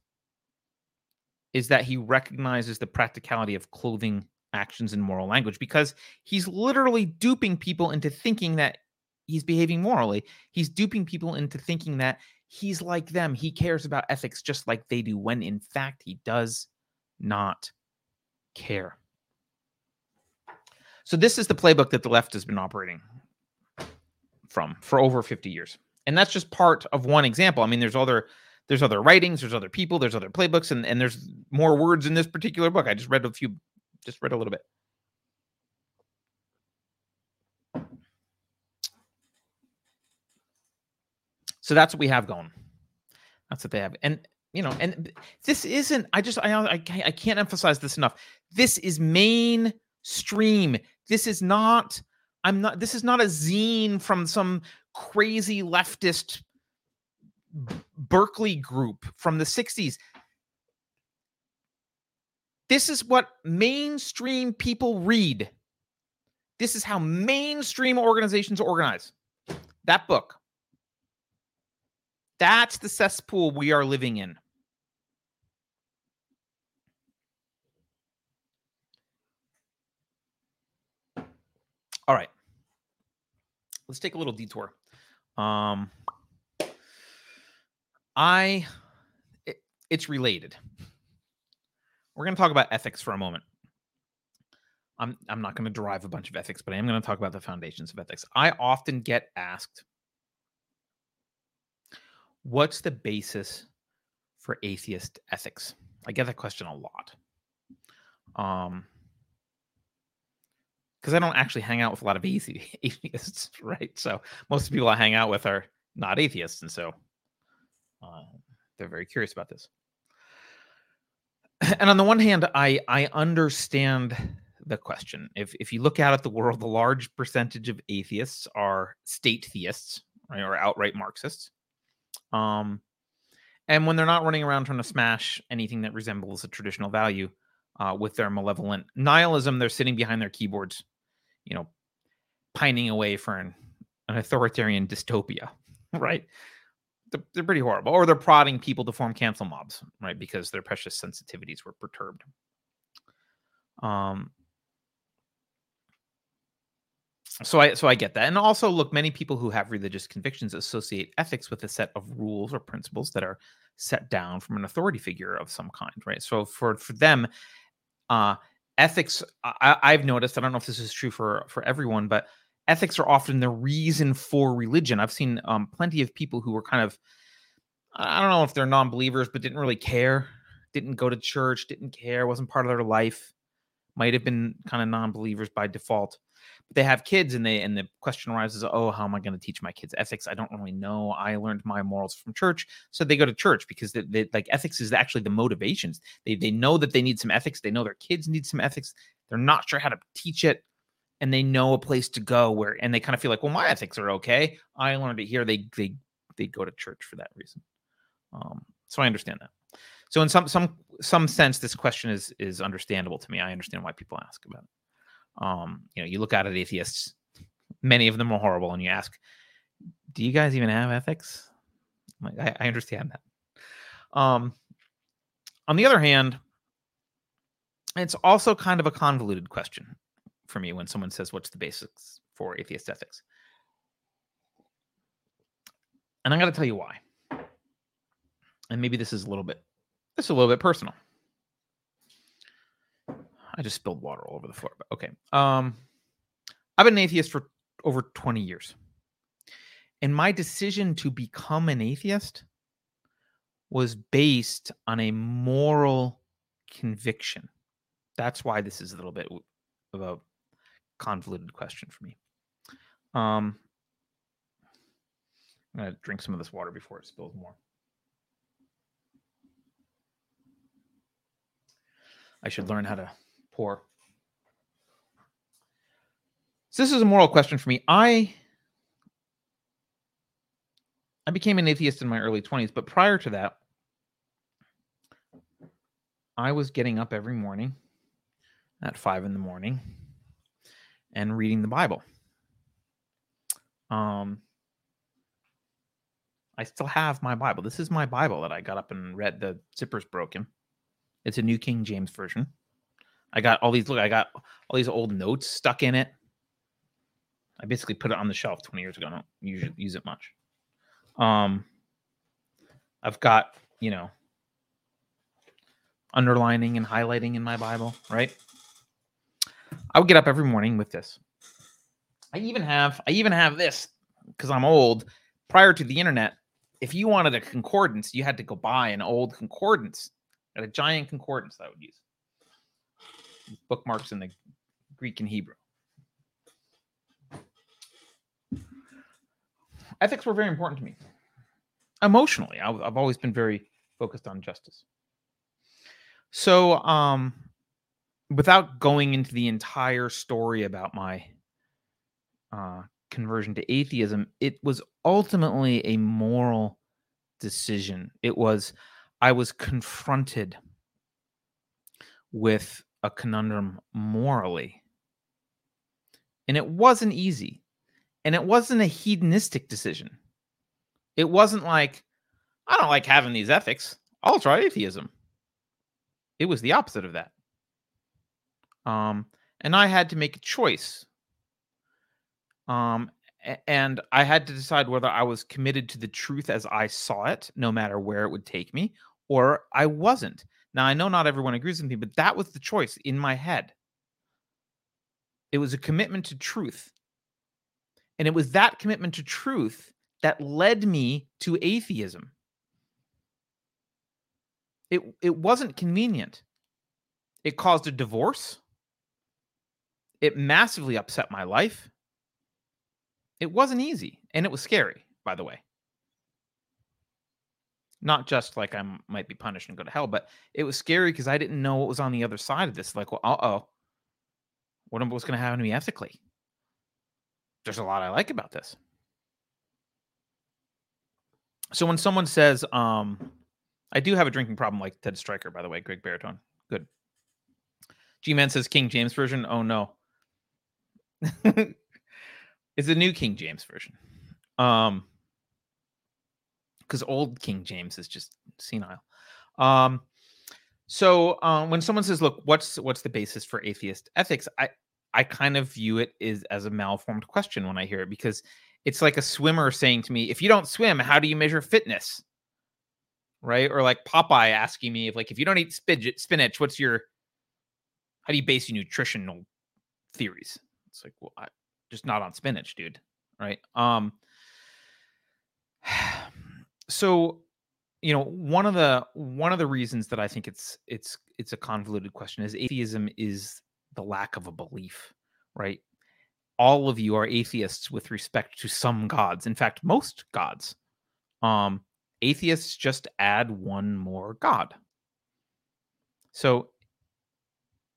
is that he recognizes the practicality of clothing actions in moral language because he's literally duping people into thinking that he's behaving morally. He's duping people into thinking that he's like them. He cares about ethics just like they do, when in fact he does not care. So this is the playbook that the left has been operating from for over 50 years. And that's just part of one example. I mean, there's other there's other writings, there's other people, there's other playbooks, and, and there's more words in this particular book. I just read a few, just read a little bit. So that's what we have going. That's what they have. And you know, and this isn't. I just I I can't, I can't emphasize this enough. This is mainstream. This is not. I'm not. This is not a zine from some crazy leftist Berkeley group from the 60s. This is what mainstream people read. This is how mainstream organizations organize. That book. That's the cesspool we are living in. All right. Let's take a little detour. Um I it, it's related. We're going to talk about ethics for a moment. I'm I'm not going to derive a bunch of ethics, but I am going to talk about the foundations of ethics. I often get asked what's the basis for atheist ethics? I get that question a lot. Um because I don't actually hang out with a lot of athe- atheists, right? So most of the people I hang out with are not atheists, and so uh, they're very curious about this. And on the one hand, I I understand the question. If if you look out at the world, the large percentage of atheists are state theists, right, or outright Marxists. Um, and when they're not running around trying to smash anything that resembles a traditional value uh, with their malevolent nihilism, they're sitting behind their keyboards, you know, pining away for an, an authoritarian dystopia, right? They're, they're pretty horrible. Or they're prodding people to form cancel mobs, right? Because their precious sensitivities were perturbed. Um, so I so I get that. And also look, many people who have religious convictions associate ethics with a set of rules or principles that are set down from an authority figure of some kind, right? So for for them, uh ethics I, I've noticed, I don't know if this is true for for everyone, but ethics are often the reason for religion. I've seen um plenty of people who were kind of I don't know if they're non-believers, but didn't really care, didn't go to church, didn't care, wasn't part of their life, might have been kind of non-believers by default they have kids and they and the question arises oh how am i going to teach my kids ethics? I don't really know. I learned my morals from church. So they go to church because they, they, like ethics is actually the motivations. They, they know that they need some ethics. They know their kids need some ethics. They're not sure how to teach it and they know a place to go where and they kind of feel like well my ethics are okay. I learned it here. They they they go to church for that reason. Um, so i understand that. So in some some some sense this question is is understandable to me. I understand why people ask about it um, you know, you look out at atheists, many of them are horrible, and you ask, do you guys even have ethics? Like, I, I understand that. Um, on the other hand, it's also kind of a convoluted question for me when someone says, What's the basics for atheist ethics? And I'm going to tell you why. And maybe this is a little bit, this is a little bit personal. I just spilled water all over the floor. But okay. Um, I've been an atheist for over 20 years. And my decision to become an atheist was based on a moral conviction. That's why this is a little bit of a convoluted question for me. Um, I'm going to drink some of this water before it spills more. I should learn how to pour. So this is a moral question for me. I I became an atheist in my early 20s, but prior to that, I was getting up every morning at five in the morning and reading the Bible. Um, I still have my Bible. This is my Bible that I got up and read. The zipper's broken. It's a New King James Version. I got all these look, I got all these old notes stuck in it. I basically put it on the shelf 20 years ago. I don't usually use it much. Um I've got, you know, underlining and highlighting in my Bible, right? I would get up every morning with this. I even have I even have this because I'm old. Prior to the internet, if you wanted a concordance, you had to go buy an old concordance, a giant concordance that I would use bookmarks in the Greek and Hebrew. Ethics were very important to me. Emotionally, I, have always been very focused on justice. So, um, without going into the entire story about my uh, conversion to atheism, it was ultimately a moral decision. It was, I was confronted with a conundrum morally. And it wasn't easy. And it wasn't a hedonistic decision. It wasn't like, I don't like having these ethics. I'll try atheism. It was the opposite of that. Um, and I had to make a choice. Um, and I had to decide whether I was committed to the truth as I saw it, no matter where it would take me, or I wasn't. Now, I know not everyone agrees with me, but that was the choice in my head. It was a commitment to truth. And it was that commitment to truth that led me to atheism. It, it wasn't convenient. It caused a divorce. It massively upset my life. It wasn't easy. And it was scary, by the way not just like I might be punished and go to hell, but it was scary because I didn't know what was on the other side of this. Like, well, uh oh, what what's going to happen to me ethically? There's a lot I like about this. So when someone says, um, I do have a drinking problem like Ted Striker, by the way, Greg Baritone. Good. G Man says King James Version. Oh no. it's a new King James Version. Um, because old King James is just senile. Um, so um, when someone says, "Look, what's what's the basis for atheist ethics?" I I kind of view it as as a malformed question when I hear it because it's like a swimmer saying to me, "If you don't swim, how do you measure fitness?" Right? Or like Popeye asking me if like if you don't eat spinach, spinach, what's your how do you base your nutritional theories? It's like, well, I, just not on spinach, dude. Right? Um so you know one of the one of the reasons that i think it's it's it's a convoluted question is atheism is the lack of a belief right? All of you are atheists with respect to some gods in fact most gods. Um atheists just add one more god. So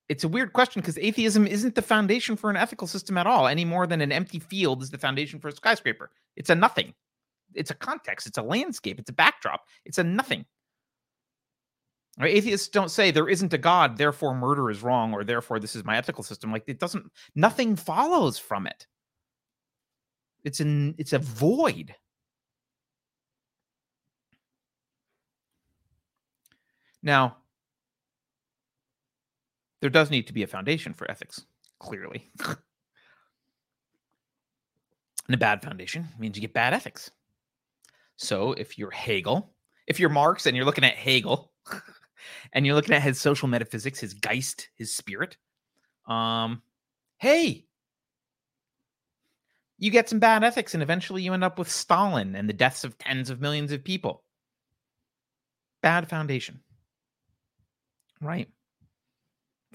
it's a weird question because atheism isn't the foundation for an ethical system at all any more than an empty field is the foundation for a skyscraper. It's a nothing it's a context, it's a landscape, it's a backdrop, it's a nothing. Atheists don't say there isn't a God, therefore murder is wrong, or therefore this is my ethical system. Like it doesn't, nothing follows from it. It's an it's a void. Now, there does need to be a foundation for ethics, clearly. and a bad foundation means you get bad ethics. So if you're Hegel, if you're Marx and you're looking at Hegel and you're looking at his social metaphysics, his Geist, his spirit, um, hey, you get some bad ethics and eventually you end up with Stalin and the deaths of tens of millions of people. Bad foundation. Right.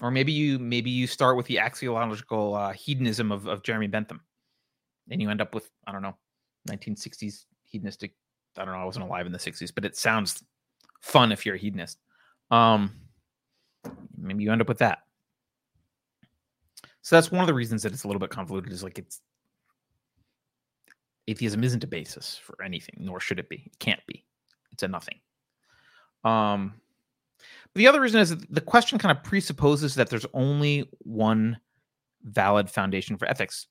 Or maybe you maybe you start with the axiological uh, hedonism of, of Jeremy Bentham. And you end up with, I don't know, 1960s hedonistic I don't know. I wasn't alive in the 60s, but it sounds fun if you're a hedonist. Um, maybe you end up with that. So that's one of the reasons that it's a little bit convoluted. Is like it's atheism isn't a basis for anything, nor should it be. It can't be. It's a nothing. Um, but the other reason is the question kind of presupposes that there's only one valid foundation for ethics,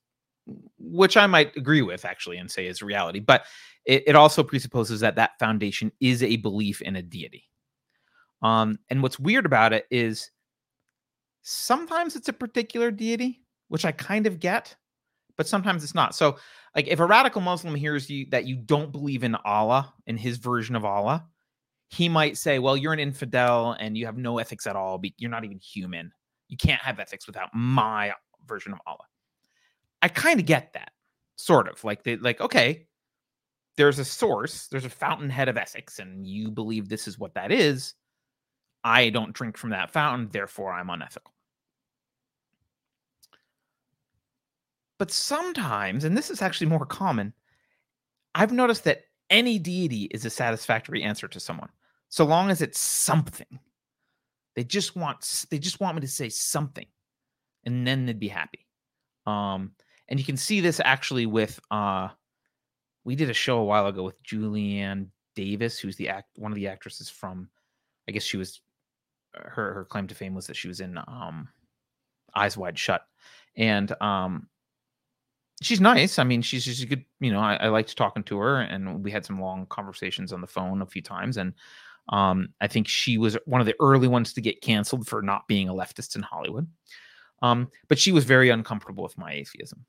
which I might agree with actually and say is reality. But it, it also presupposes that that foundation is a belief in a deity. Um, and what's weird about it is sometimes it's a particular deity, which I kind of get, but sometimes it's not. So, like, if a radical Muslim hears you that you don't believe in Allah in his version of Allah, he might say, "Well, you're an infidel and you have no ethics at all. You're not even human. You can't have ethics without my version of Allah." I kind of get that, sort of like they like okay, there's a source, there's a fountainhead of ethics, and you believe this is what that is. I don't drink from that fountain, therefore I'm unethical. But sometimes, and this is actually more common, I've noticed that any deity is a satisfactory answer to someone, so long as it's something. They just want they just want me to say something, and then they'd be happy. Um, and you can see this actually with uh, we did a show a while ago with Julienne Davis, who's the act one of the actresses from, I guess she was her her claim to fame was that she was in um, Eyes Wide Shut, and um, she's nice. I mean, she's she's a good. You know, I, I liked talking to her, and we had some long conversations on the phone a few times, and um, I think she was one of the early ones to get canceled for not being a leftist in Hollywood. Um, but she was very uncomfortable with my atheism,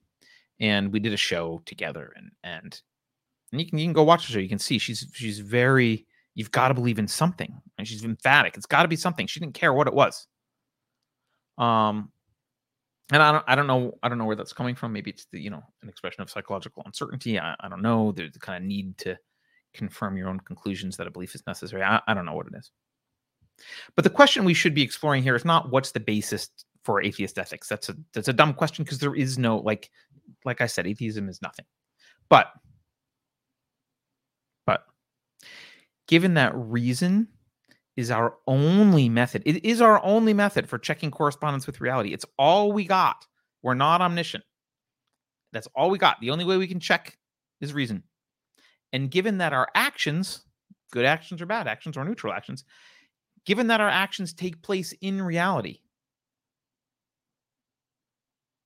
and we did a show together, and and and you can you can go watch the show. You can see she's she's very. You've got to believe in something, and she's emphatic. It's got to be something. She didn't care what it was. Um, and I don't I don't know I don't know where that's coming from. Maybe it's the you know an expression of psychological uncertainty. I, I don't know. There's the kind of need to confirm your own conclusions that a belief is necessary. I, I don't know what it is. But the question we should be exploring here is not what's the basis for atheist ethics. That's a that's a dumb question because there is no like like I said, atheism is nothing. But but given that reason is our only method, it is our only method for checking correspondence with reality. It's all we got. We're not omniscient. That's all we got. The only way we can check is reason. And given that our actions, good actions or bad actions or neutral actions, given that our actions take place in reality,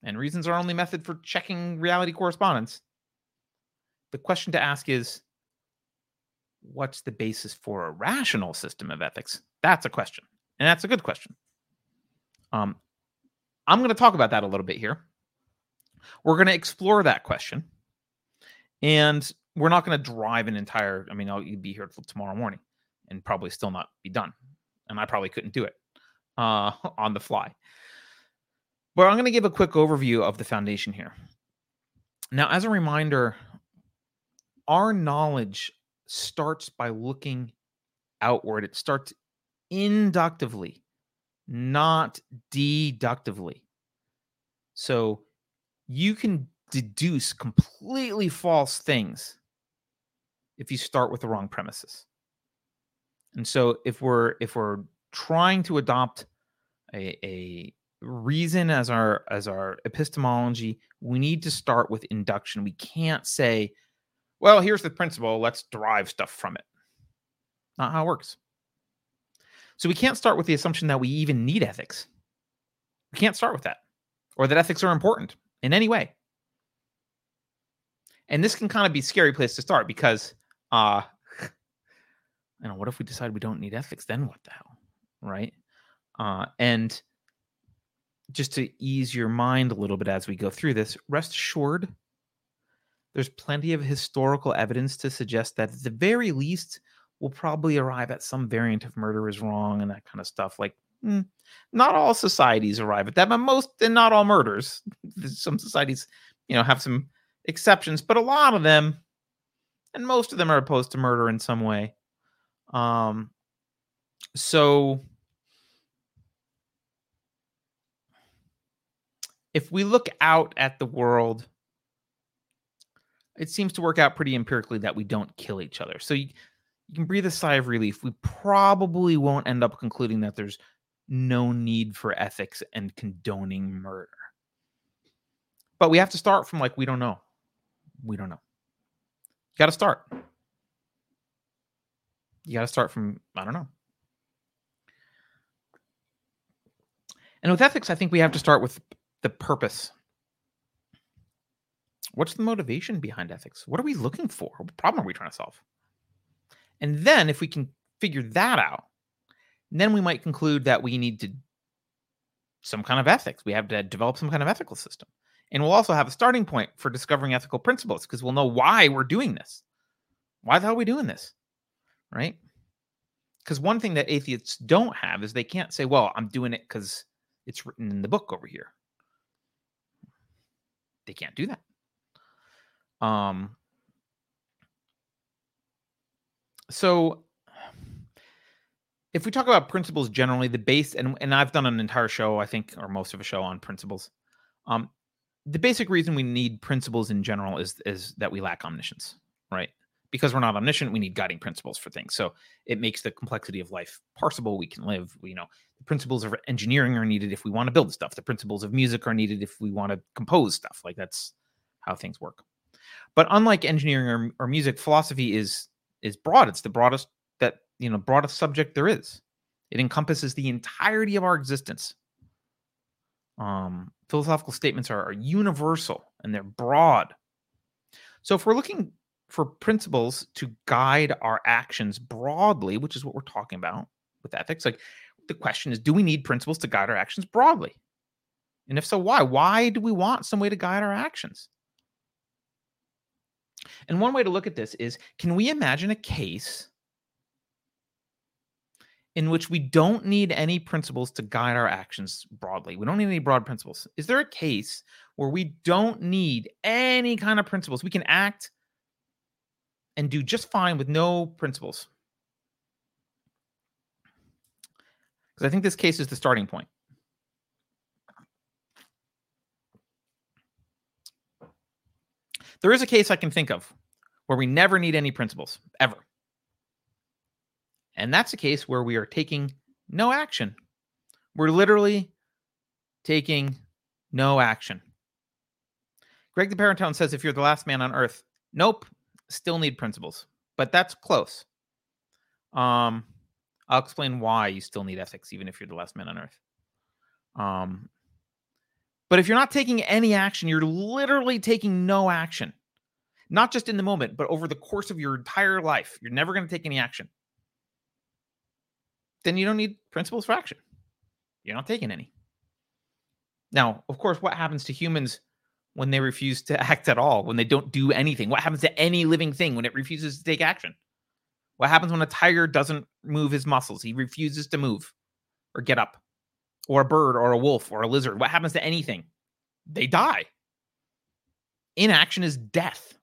and reasons are only method for checking reality correspondence, the question to ask is what's the basis for a rational system of ethics? That's a question. And that's a good question. Um, I'm going to talk about that a little bit here. We're going to explore that question. And we're not going to drive an entire, I mean, I'll be here till tomorrow morning and probably still not be done. And I probably couldn't do it uh, on the fly. But I'm going to give a quick overview of the foundation here. Now, as a reminder, our knowledge starts by looking outward. It starts inductively, not deductively. So you can deduce completely false things if you start with the wrong premises. And so if we're if we're trying to adopt a, a reason as our as our epistemology, we need to start with induction. We can't say, well, here's the principle, let's derive stuff from it. Not how it works. So we can't start with the assumption that we even need ethics. We can't start with that. Or that ethics are important in any way. And this can kind of be a scary place to start because uh you know, what if we decide we don't need ethics? Then what the hell? Right. Uh, and just to ease your mind a little bit as we go through this, rest assured, there's plenty of historical evidence to suggest that at the very least, we'll probably arrive at some variant of murder is wrong and that kind of stuff. Like, mm, not all societies arrive at that, but most and not all murders. Some societies, you know, have some exceptions, but a lot of them, and most of them, are opposed to murder in some way. Um, so if we look out at the world, it seems to work out pretty empirically that we don't kill each other. So you, you can breathe a sigh of relief. We probably won't end up concluding that there's no need for ethics and condoning murder. But we have to start from like, we don't know. We don't know. You got to start. You got to start from, I don't know. And with ethics, I think we have to start with the purpose. What's the motivation behind ethics? What are we looking for? What problem are we trying to solve? And then, if we can figure that out, then we might conclude that we need to some kind of ethics. We have to develop some kind of ethical system. And we'll also have a starting point for discovering ethical principles because we'll know why we're doing this. Why the hell are we doing this? Right? Because one thing that atheists don't have is they can't say, well, I'm doing it because it's written in the book over here. They can't do that. Um, so if we talk about principles generally, the base and and I've done an entire show, I think, or most of a show on principles. Um, the basic reason we need principles in general is is that we lack omniscience, right? Because we're not omniscient, we need guiding principles for things. So it makes the complexity of life parsable. We can live. You know, the principles of engineering are needed if we want to build stuff. The principles of music are needed if we want to compose stuff. Like that's how things work. But unlike engineering or, or music, philosophy is is broad. It's the broadest that you know broadest subject there is. It encompasses the entirety of our existence. Um, philosophical statements are, are universal and they're broad. So if we're looking for principles to guide our actions broadly, which is what we're talking about with ethics, like the question is, do we need principles to guide our actions broadly? And if so, why? Why do we want some way to guide our actions? And one way to look at this is can we imagine a case in which we don't need any principles to guide our actions broadly? We don't need any broad principles. Is there a case where we don't need any kind of principles? We can act and do just fine with no principles. Because I think this case is the starting point. There is a case I can think of where we never need any principles, ever. And that's a case where we are taking no action. We're literally taking no action. Greg the Parentone says if you're the last man on earth, nope, still need principles, but that's close. Um, I'll explain why you still need ethics, even if you're the last man on earth. Um, but if you're not taking any action, you're literally taking no action, not just in the moment, but over the course of your entire life. You're never going to take any action. Then you don't need principles for action. You're not taking any. Now, of course, what happens to humans when they refuse to act at all, when they don't do anything? What happens to any living thing when it refuses to take action? What happens when a tiger doesn't move his muscles? He refuses to move or get up or a bird or a wolf or a lizard, what happens to anything? They die. Inaction is death.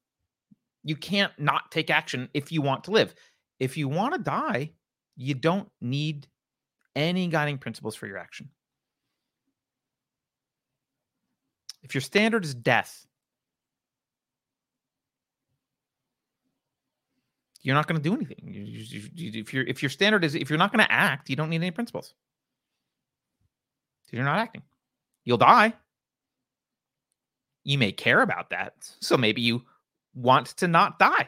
You can't not take action if you want to live. If you want to die, you don't need any guiding principles for your action. If your standard is death, you're not going to do anything. You, you, you, if, your if your standard is if you're not going to act, you don't need any principles you're not acting. You'll die. You may care about that. So maybe you want to not die.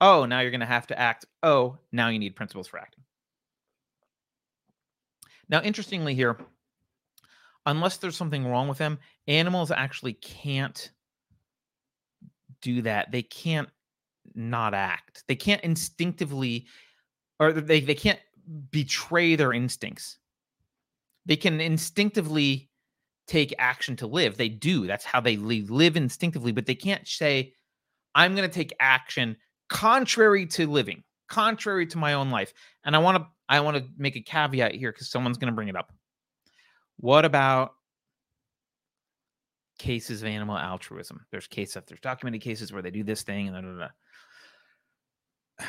Oh, now you're going to have to act. Oh, now you need principles for acting. Now, interestingly, here, unless there's something wrong with them, animals actually can't do that. They can't not act. They can't instinctively, or they, they can't betray their instincts they can instinctively take action to live. They do. That's how they live instinctively, but they can't say, I'm going to take action contrary to living, contrary to my own life. And I want to I want to make a caveat here because someone's going to bring it up. What about cases of animal altruism? There's cases, there's documented cases where they do this thing and.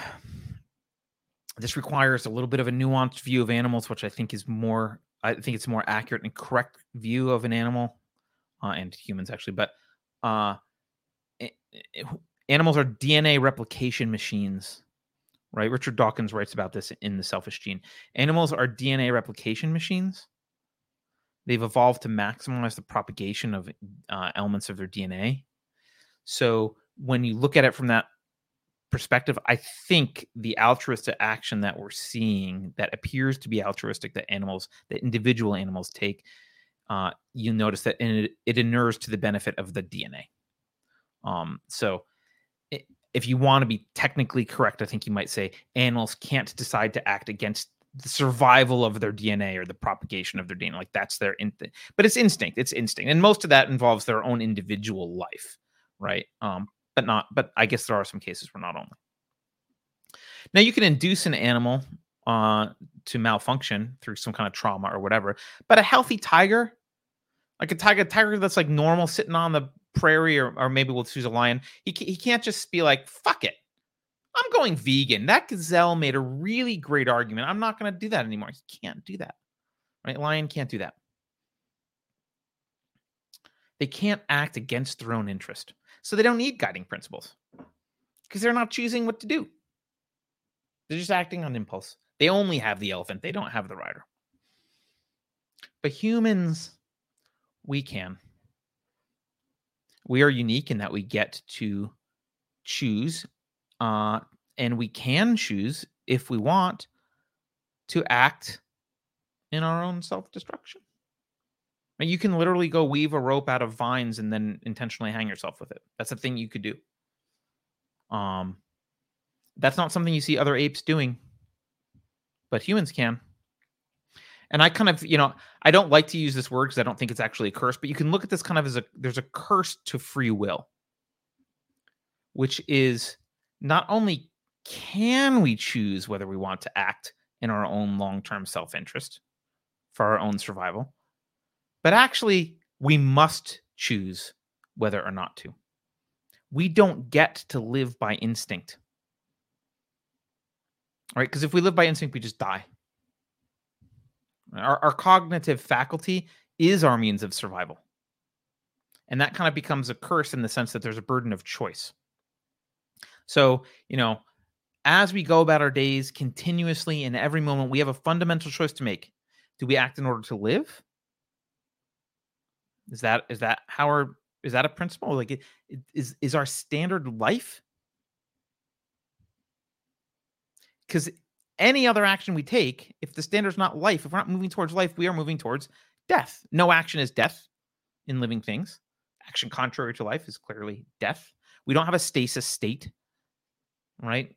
This requires a little bit of a nuanced view of animals, which I think is more I think it's more accurate and correct view of an animal uh, and humans actually, but uh, it, it, animals are DNA replication machines, right? Richard Dawkins writes about this in The Selfish Gene. Animals are DNA replication machines. They've evolved to maximize the propagation of uh, elements of their DNA. So when you look at it from that perspective, I think the altruistic action that we're seeing that appears to be altruistic that animals, that individual animals take, uh, you notice that it, it inures to the benefit of the DNA. Um, so if you want to be technically correct, I think you might say animals can't decide to act against the survival of their DNA or the propagation of their DNA. Like that's their instinct, but it's instinct. It's instinct, and most of that involves their own individual life, right? Um, but not. But I guess there are some cases where not only. Now you can induce an animal uh, to malfunction through some kind of trauma or whatever, but a healthy tiger, like a tiger, a tiger that's like normal, sitting on the prairie, or, or maybe we'll choose a lion. He he can't just be like fuck it. I'm going vegan. That gazelle made a really great argument. I'm not going to do that anymore. He can't do that. Right? Lion can't do that. They can't act against their own interest. So they don't need guiding principles because they're not choosing what to do. They're just acting on impulse. They only have the elephant, they don't have the rider. But humans, we can. We are unique in that we get to choose, uh, and we can choose if we want to act in our own self-destruction. You can literally go weave a rope out of vines and then intentionally hang yourself with it. That's a thing you could do. Um, that's not something you see other apes doing, but humans can. And I kind of, you know, I don't like to use this word because I don't think it's actually a curse, but you can look at this kind of as a there's a curse to free will, which is not only can we choose whether we want to act in our own long term self interest for our own survival, but actually we must choose whether or not to. We don't get to live by instinct. Right? Because if we live by instinct, we just die. Our, our cognitive faculty is our means of survival. And that kind of becomes a curse in the sense that there's a burden of choice. So, you know, as we go about our days continuously in every moment, we have a fundamental choice to make. Do we act in order to live? Is that is that how our is that a principle? Like, it, is is our standard life? Because any other action we take, if the standard's not life, if we're not moving towards life, we are moving towards death. No action is death in living things. Action contrary to life is clearly death. We don't have a stasis state, right?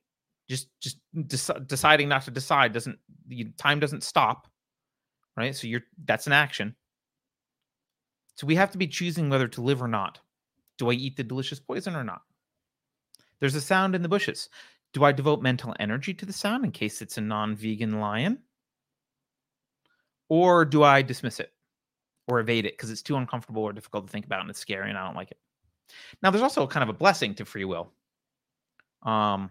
Just just dec- deciding not to decide doesn't the time doesn't stop, right? So you're that's an action. So we have to be choosing whether to live or not. Do I eat the delicious poison or not? There's a sound in the bushes. Do I devote mental energy to the sound in case it's a non vegan lion? Or do I dismiss it or evade it because it's too uncomfortable or difficult to think about and it's scary and I don't like it? Now, there's also kind of a blessing to free will. Um,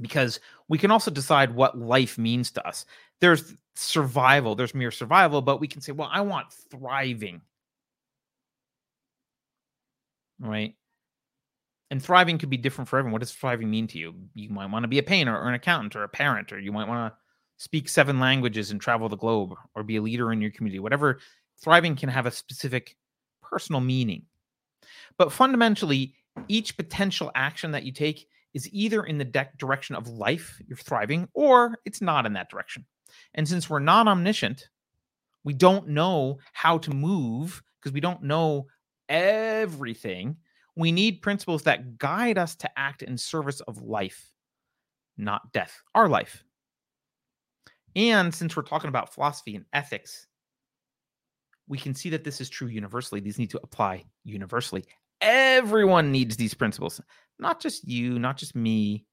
because we can also decide what life means to us. There's survival, there's mere survival, but we can say, well, I want thriving. Right? and thriving could be different for everyone. What does thriving mean to you? You might want to be a painter or an accountant or a parent, or you might want to speak seven languages and travel the globe or be a leader in your community. Whatever thriving can have a specific personal meaning. But fundamentally, each potential action that you take is either in the de- direction of life, you're thriving, or it's not in that direction. And since we're not omniscient, we don't know how to move because we don't know everything we need principles that guide us to act in service of life, not death, our life. And since we're talking about philosophy and ethics, we can see that this is true universally. These need to apply universally. Everyone needs these principles, not just you, not just me.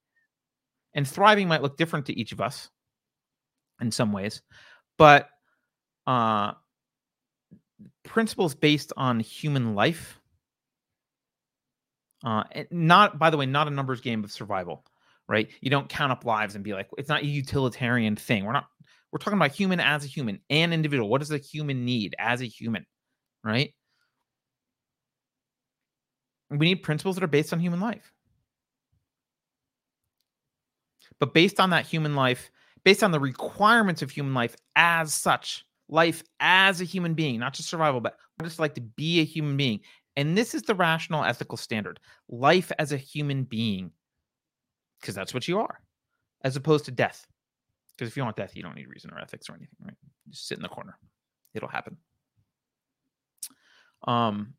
And thriving might look different to each of us in some ways, but uh, principles based on human life uh, not, by the way, not a numbers game of survival, right? You don't count up lives and be like, it's not a utilitarian thing. We're not, we're talking about human as a human, and individual. What does a human need as a human, right? We need principles that are based on human life. But based on that human life, based on the requirements of human life as such, life as a human being, not just survival, but just like to be a human being and this is the rational ethical standard life as a human being, because that's what you are, as opposed to death. Because if you want death, you don't need reason or ethics or anything, right? Just sit in the corner, it'll happen. Um,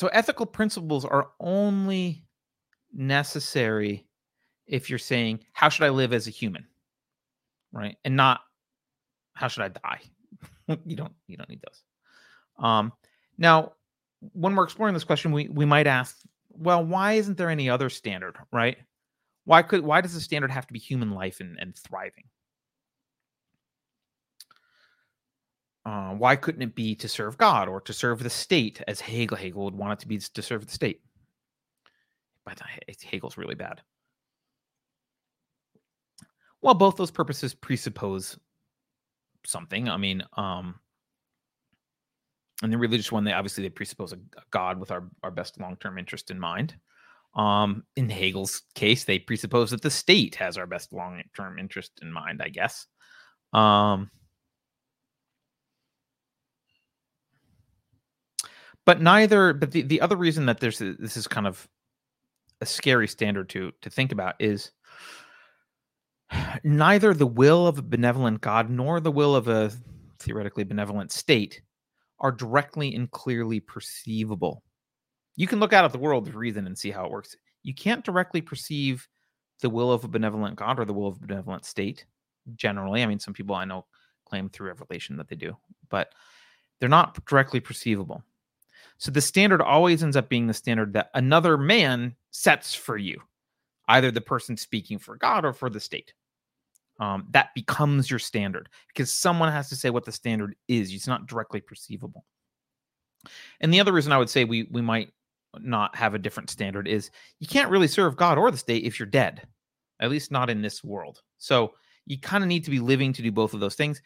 so ethical principles are only necessary if you're saying, how should I live as a human? Right. And not how should I die? you don't you don't need those. Um, now, when we're exploring this question, we, we might ask, well, why isn't there any other standard, right? Why could why does the standard have to be human life and, and thriving? Uh, why couldn't it be to serve God or to serve the state, as Hegel Hegel would want it to be to serve the state? But Hegel's really bad. Well, both those purposes presuppose something. I mean, um, and the religious one, they obviously they presuppose a, a God with our, our best long term interest in mind. Um, in Hegel's case, they presuppose that the state has our best long term interest in mind, I guess. Um, but neither, but the, the other reason that there's this is kind of a scary standard to to think about is neither the will of a benevolent God nor the will of a theoretically benevolent state are directly and clearly perceivable. You can look out at the world of reason and see how it works. You can't directly perceive the will of a benevolent God or the will of a benevolent state. Generally, I mean, some people I know claim through revelation that they do, but they're not directly perceivable. So the standard always ends up being the standard that another man sets for you, either the person speaking for God or for the state. Um, that becomes your standard because someone has to say what the standard is. It's not directly perceivable. And the other reason I would say we we might not have a different standard is you can't really serve God or the state if you're dead, at least not in this world. So you kind of need to be living to do both of those things.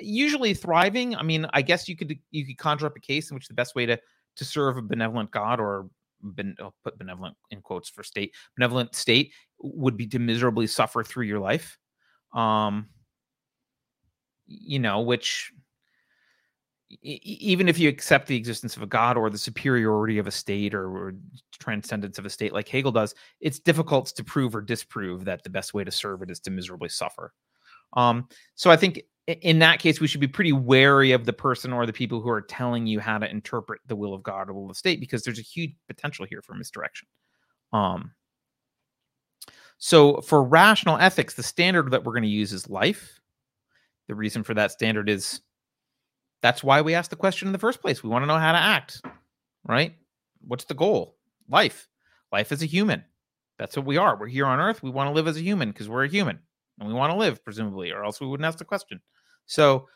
Usually thriving. I mean, I guess you could you could conjure up a case in which the best way to to serve a benevolent God or ben, I'll put benevolent in quotes for state benevolent state would be to miserably suffer through your life. Um, you know, which even if you accept the existence of a god or the superiority of a state or, or, transcendence of a state like hegel does it's difficult to prove or disprove that the best way to serve it is to miserably suffer um, so i think in that case we should be pretty wary of the person or the people who are telling you how to interpret the will of god or will of the state because there's a huge potential here for misdirection um, so for rational ethics the standard that we're going to use is life the reason for that standard is that's why we asked the question in the first place. We want to know how to act, right? What's the goal? Life. Life as a human. That's what we are. We're here on earth. We want to live as a human because we're a human and we want to live, presumably, or else we wouldn't ask the question. So,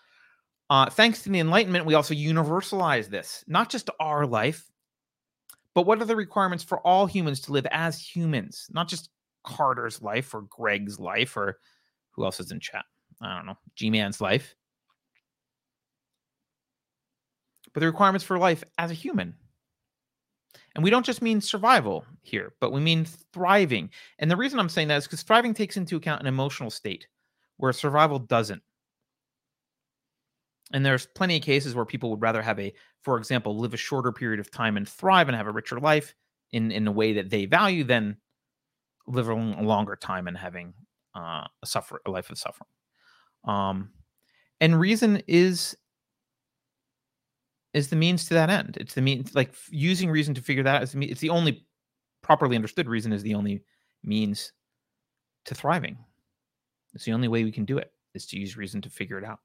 uh, thanks to the Enlightenment, we also universalize this, not just our life, but what are the requirements for all humans to live as humans, not just Carter's life or Greg's life or who else is in chat? I don't know, G Man's life but the requirements for life as a human. And we don't just mean survival here, but we mean thriving. And the reason I'm saying that is because thriving takes into account an emotional state where survival doesn't. And there's plenty of cases where people would rather have a, for example, live a shorter period of time and thrive and have a richer life in, in a way that they value than live a longer time and having uh, a suffer a life of suffering. Um, and reason is is the means to that end. It's the means, like using reason to figure that out. Is the, it's the only properly understood reason is the only means to thriving. It's the only way we can do it is to use reason to figure it out.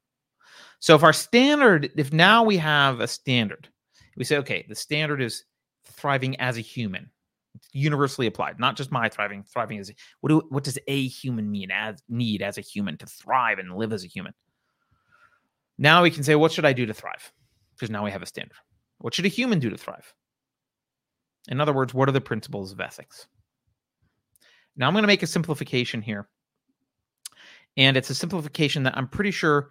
So if our standard, if now we have a standard, we say, okay, the standard is thriving as a human, universally applied, not just my thriving. Thriving as what do what does a human mean as need as a human to thrive and live as a human? Now we can say, what should I do to thrive? Because now we have a standard. What should a human do to thrive? In other words, what are the principles of ethics? Now I'm going to make a simplification here. And it's a simplification that I'm pretty sure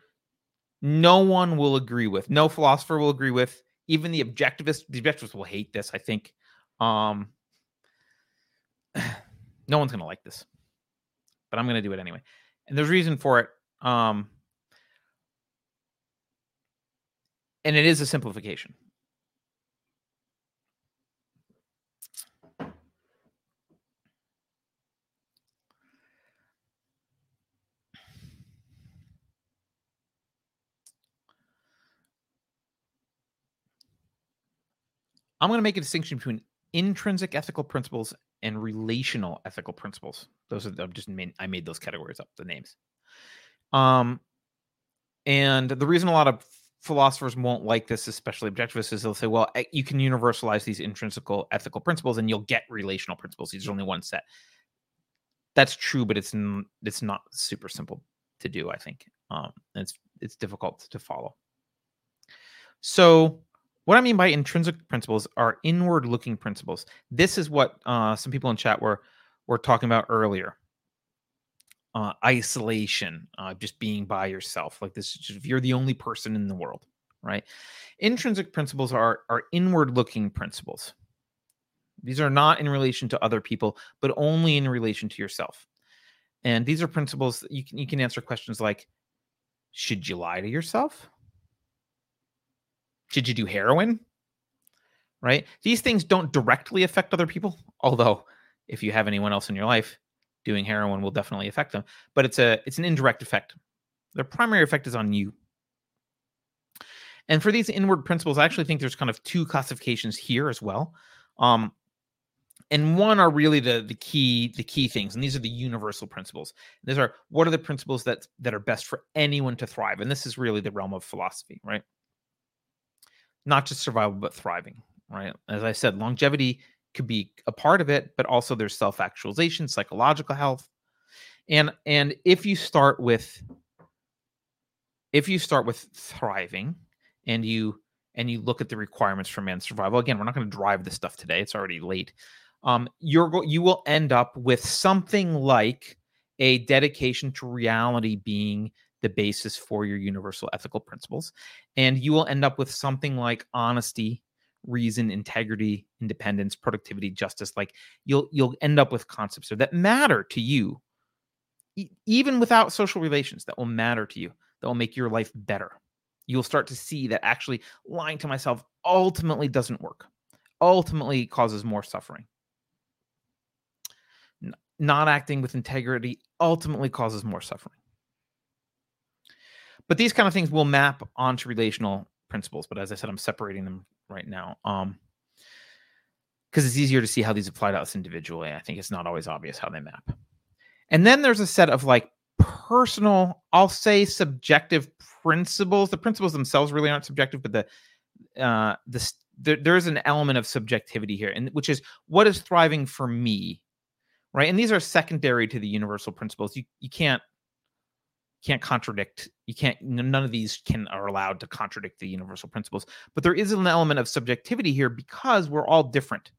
no one will agree with. No philosopher will agree with. Even the objectivists, the objectivists will hate this, I think. Um, no one's going to like this. But I'm going to do it anyway. And there's reason for it. Um, and it is a simplification. I'm going to make a distinction between intrinsic ethical principles and relational ethical principles. Those are I'm just made, I made those categories up, the names. Um, and the reason a lot of philosophers won't like this, especially objectivists, is they'll say, well, eh, you can universalize these intrinsical ethical principles and you'll get relational principles. There's only one set. That's true, but it's n- it's not super simple to do. I think um, it's it's difficult to follow. So, what I mean by intrinsic principles are inward-looking principles. This is what uh, some people in chat were were talking about earlier uh, isolation, uh, just being by yourself. Like this, if you're the only person in the world, right? Intrinsic principles are are inward looking principles. These are not in relation to other people, but only in relation to yourself. And these are principles that you can you can answer questions like, should you lie to yourself? Should you do heroin? Right? These things don't directly affect other people, although if you have anyone else in your life, doing heroin will definitely affect them, but it's a it's an indirect effect. Their primary effect is on you. And for these inward principles, I actually think there's kind of two classifications here as well. Um, and one are really the the key the key things and these are the universal principles these are what are the principles that that are best for anyone to thrive and this is really the realm of philosophy right not just survival but thriving right as i said longevity could be a part of it but also there's self-actualization psychological health. And and if you start with if you start with thriving and you and you look at the requirements for man's survival again we're not going to drive this stuff today it's already late um, you're you will end up with something like a dedication to reality being the basis for your universal ethical principles and you will end up with something like honesty reason integrity independence productivity justice like you'll you'll end up with concepts that matter to you even without social relations that will matter to you that will make your life better you'll start to see that actually lying to myself ultimately doesn't work ultimately causes more suffering not acting with integrity ultimately causes more suffering. But these kind of things will map onto relational principles. But as I said, I'm separating them right now. Um, because it's easier to see how these apply to us individually. I think it's not always obvious how they map. And then there's a set of like personal, I'll say subjective principles. The principles themselves really aren't subjective, but the uh the there, there's an element of subjectivity here, and which is what is thriving for me right? And these are secondary to the universal principles. You you can't can't contradict. You can't. None of these can are allowed to contradict the universal principles. But there is an element of subjectivity here because we're all different,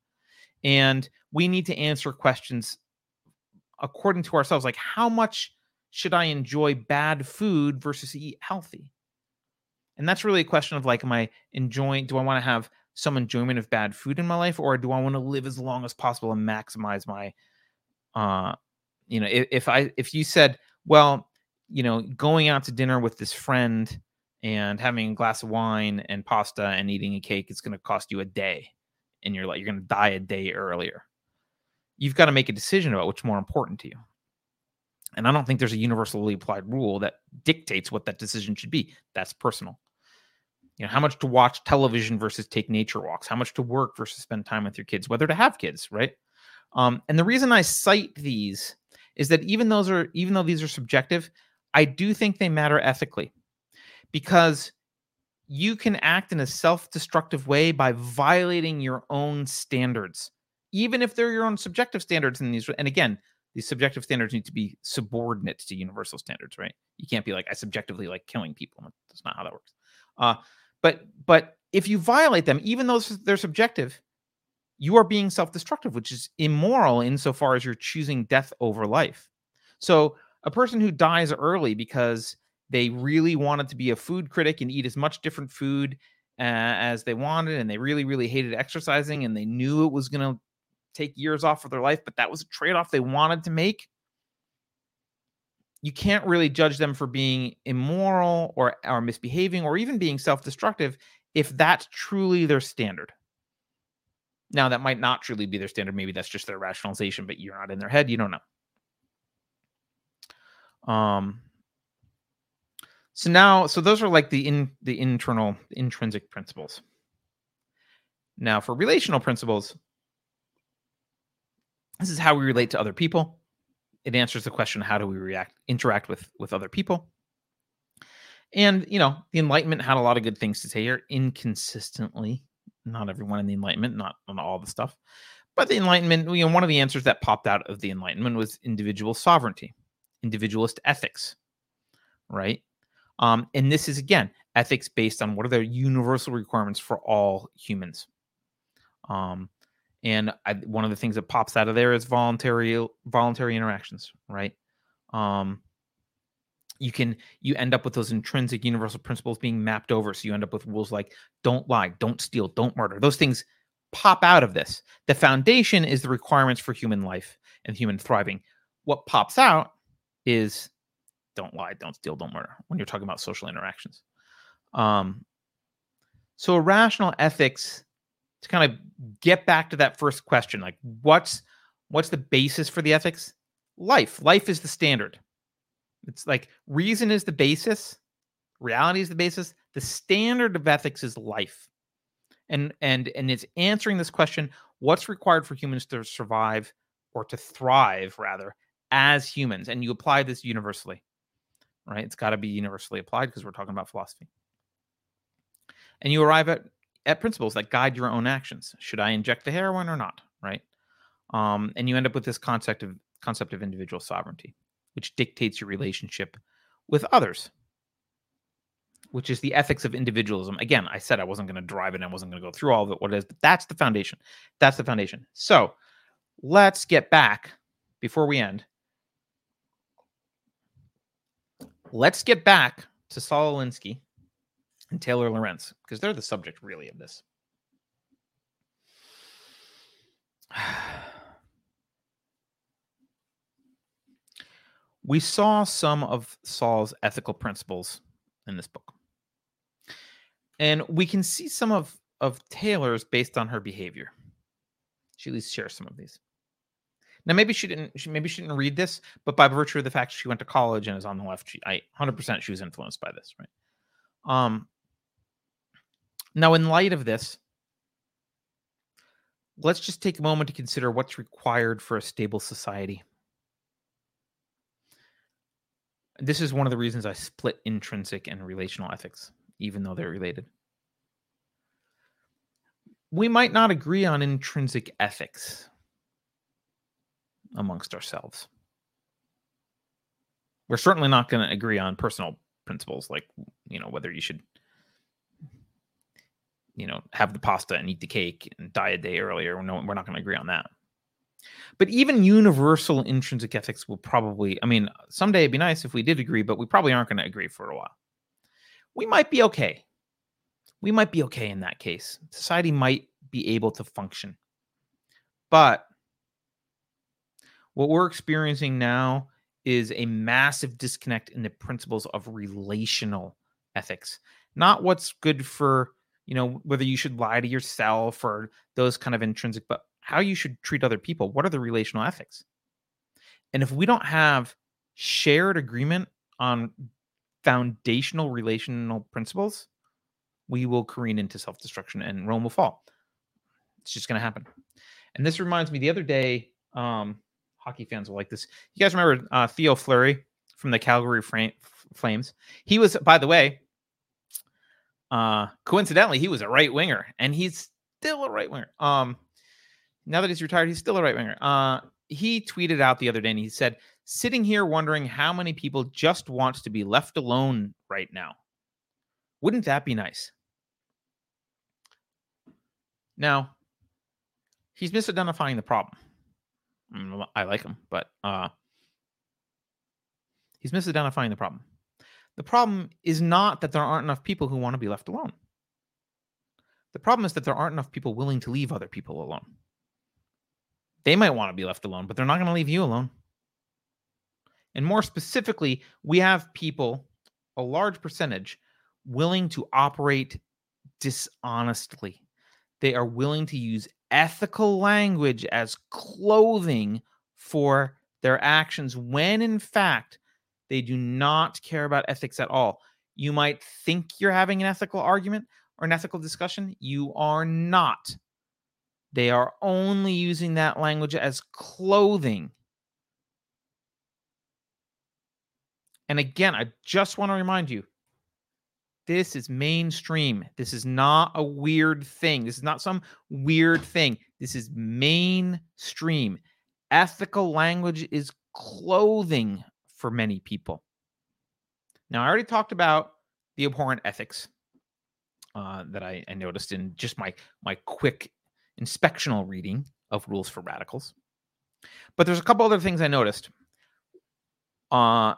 and we need to answer questions according to ourselves. Like how much should I enjoy bad food versus eat healthy? And that's really a question of like, am I enjoying? Do I want to have some enjoyment of bad food in my life, or do I want to live as long as possible and maximize my uh you know if, if i if you said well you know going out to dinner with this friend and having a glass of wine and pasta and eating a cake is going to cost you a day and you're like you're going to die a day earlier. You've got to make a decision about what's more important to you. And i don't think there's a universally applied rule that dictates what that decision should be. That's personal. You know how much to watch television versus take nature walks how much to work versus spend time with your kids whether to have kids right? Um, and the reason I cite these is that even those are even though these are subjective, I do think they matter ethically because you can act in a self-destructive way by violating your own standards, even if they're your own subjective standards. And these, and again, these subjective standards need to be subordinate to universal standards, right? You can't be like I subjectively like killing people. That's not how that works. Uh, but but if you violate them, even though they're subjective, you are being self destructive, which is immoral insofar as you're choosing death over life. So, a person who dies early because they really wanted to be a food critic and eat as much different food uh, as they wanted, and they really, really hated exercising, and they knew it was going to take years off of their life, but that was a trade off they wanted to make. You can't really judge them for being immoral or, or misbehaving or even being self destructive if that's truly their standard. Now, that might not truly be their standard. Maybe that's just their rationalization, but you're not in their head. You don't know. Um, so now, so those are like the in the internal intrinsic principles. Now, for relational principles, this is how we relate to other people. It answers the question: How do we react, interact with with other people? And you know, the Enlightenment had a lot of good things to say here, inconsistently not everyone in the Enlightenment, not on all the stuff. But the Enlightenment, you know, one of the answers that popped out of the Enlightenment was individual sovereignty, individualist ethics, right? Um, and this is again ethics based on what are the universal requirements for all humans. Um, and I, one of the things that pops out of there is voluntary voluntary interactions, right? Um, you can you end up with those intrinsic universal principles being mapped over so you end up with rules like don't lie don't steal don't murder those things pop out of this the foundation is the requirements for human life and human thriving what pops out is don't lie don't steal don't murder when you're talking about social interactions um so a rational ethics to kind of get back to that first question like what's what's the basis for the ethics life. Life is the standard. It's like reason is the basis, reality is the basis. The standard of ethics is life. And and and it's answering this question, what's required for humans to survive or to thrive rather as humans? And you apply this universally. Right? It's got to be universally applied because we're talking about philosophy. And you arrive at at principles that guide your own actions. Should I inject the heroin or not? Right? Um, and you end up with this concept of concept of individual sovereignty, which dictates your relationship with others, which is the ethics of individualism. Again, I said I wasn't going to drive it, and I wasn't going to go through all of it, what it is, but that's the foundation. That's the foundation. So let's get back before we end. Let's get back to Saul Alinsky and Taylor Lorenz because they're the subject really of this. we saw some of Saul's ethical principles in this book. And we can see some of, of Taylor's based on her behavior. She at least shares some of these. Now, maybe she didn't. She, maybe she didn't read this, but by virtue of the fact she went to college and is on the left, she, I 100% she was influenced by this, right? Um. Now, in light of this, let's just take a moment to consider what's required for a stable society. This is one of the reasons I split intrinsic and relational ethics, even though they're related. We might not agree on intrinsic ethics amongst ourselves. We're certainly not going to agree on personal principles like, you know, whether you should, you know, have the pasta and eat the cake and die a day earlier. No, we're not going to agree on that. But even universal intrinsic ethics will probably, I mean, someday it'd be nice if we did agree, but we probably aren't going to agree for a while. We might be okay. We might be okay in that case. Society might be able to function. But what we're experiencing now is a massive disconnect in the principles of relational ethics, not what's good for, you know, whether you should lie to yourself or those kind of intrinsic, but how you should treat other people. What are the relational ethics? And if we don't have shared agreement on foundational relational principles, we will careen into self destruction and Rome will fall. It's just going to happen. And this reminds me the other day, um, hockey fans will like this. You guys remember uh, Theo Fleury from the Calgary Flames? He was, by the way, uh, coincidentally, he was a right winger, and he's still a right winger. Um, now that he's retired, he's still a right winger. Uh, he tweeted out the other day, and he said, "Sitting here wondering how many people just want to be left alone right now. Wouldn't that be nice?" Now, he's misidentifying the problem. I like him, but uh, he's misidentifying the problem. The problem is not that there aren't enough people who want to be left alone. The problem is that there aren't enough people willing to leave other people alone. They might want to be left alone, but they're not going to leave you alone. And more specifically, we have people, a large percentage, willing to operate dishonestly. They are willing to use ethical language as clothing for their actions when in fact they do not care about ethics at all. You might think you're having an ethical argument or an ethical discussion. You are not. They are only using that language as clothing. And again, I just want to remind you this is mainstream. This is not a weird thing. This is not some weird thing. This is mainstream. Ethical language is clothing for many people. Now, I already talked about the abhorrent ethics uh, that I, I noticed in just my my quick inspectional reading of Rules for Radicals. But there's a couple other things I noticed. Uh,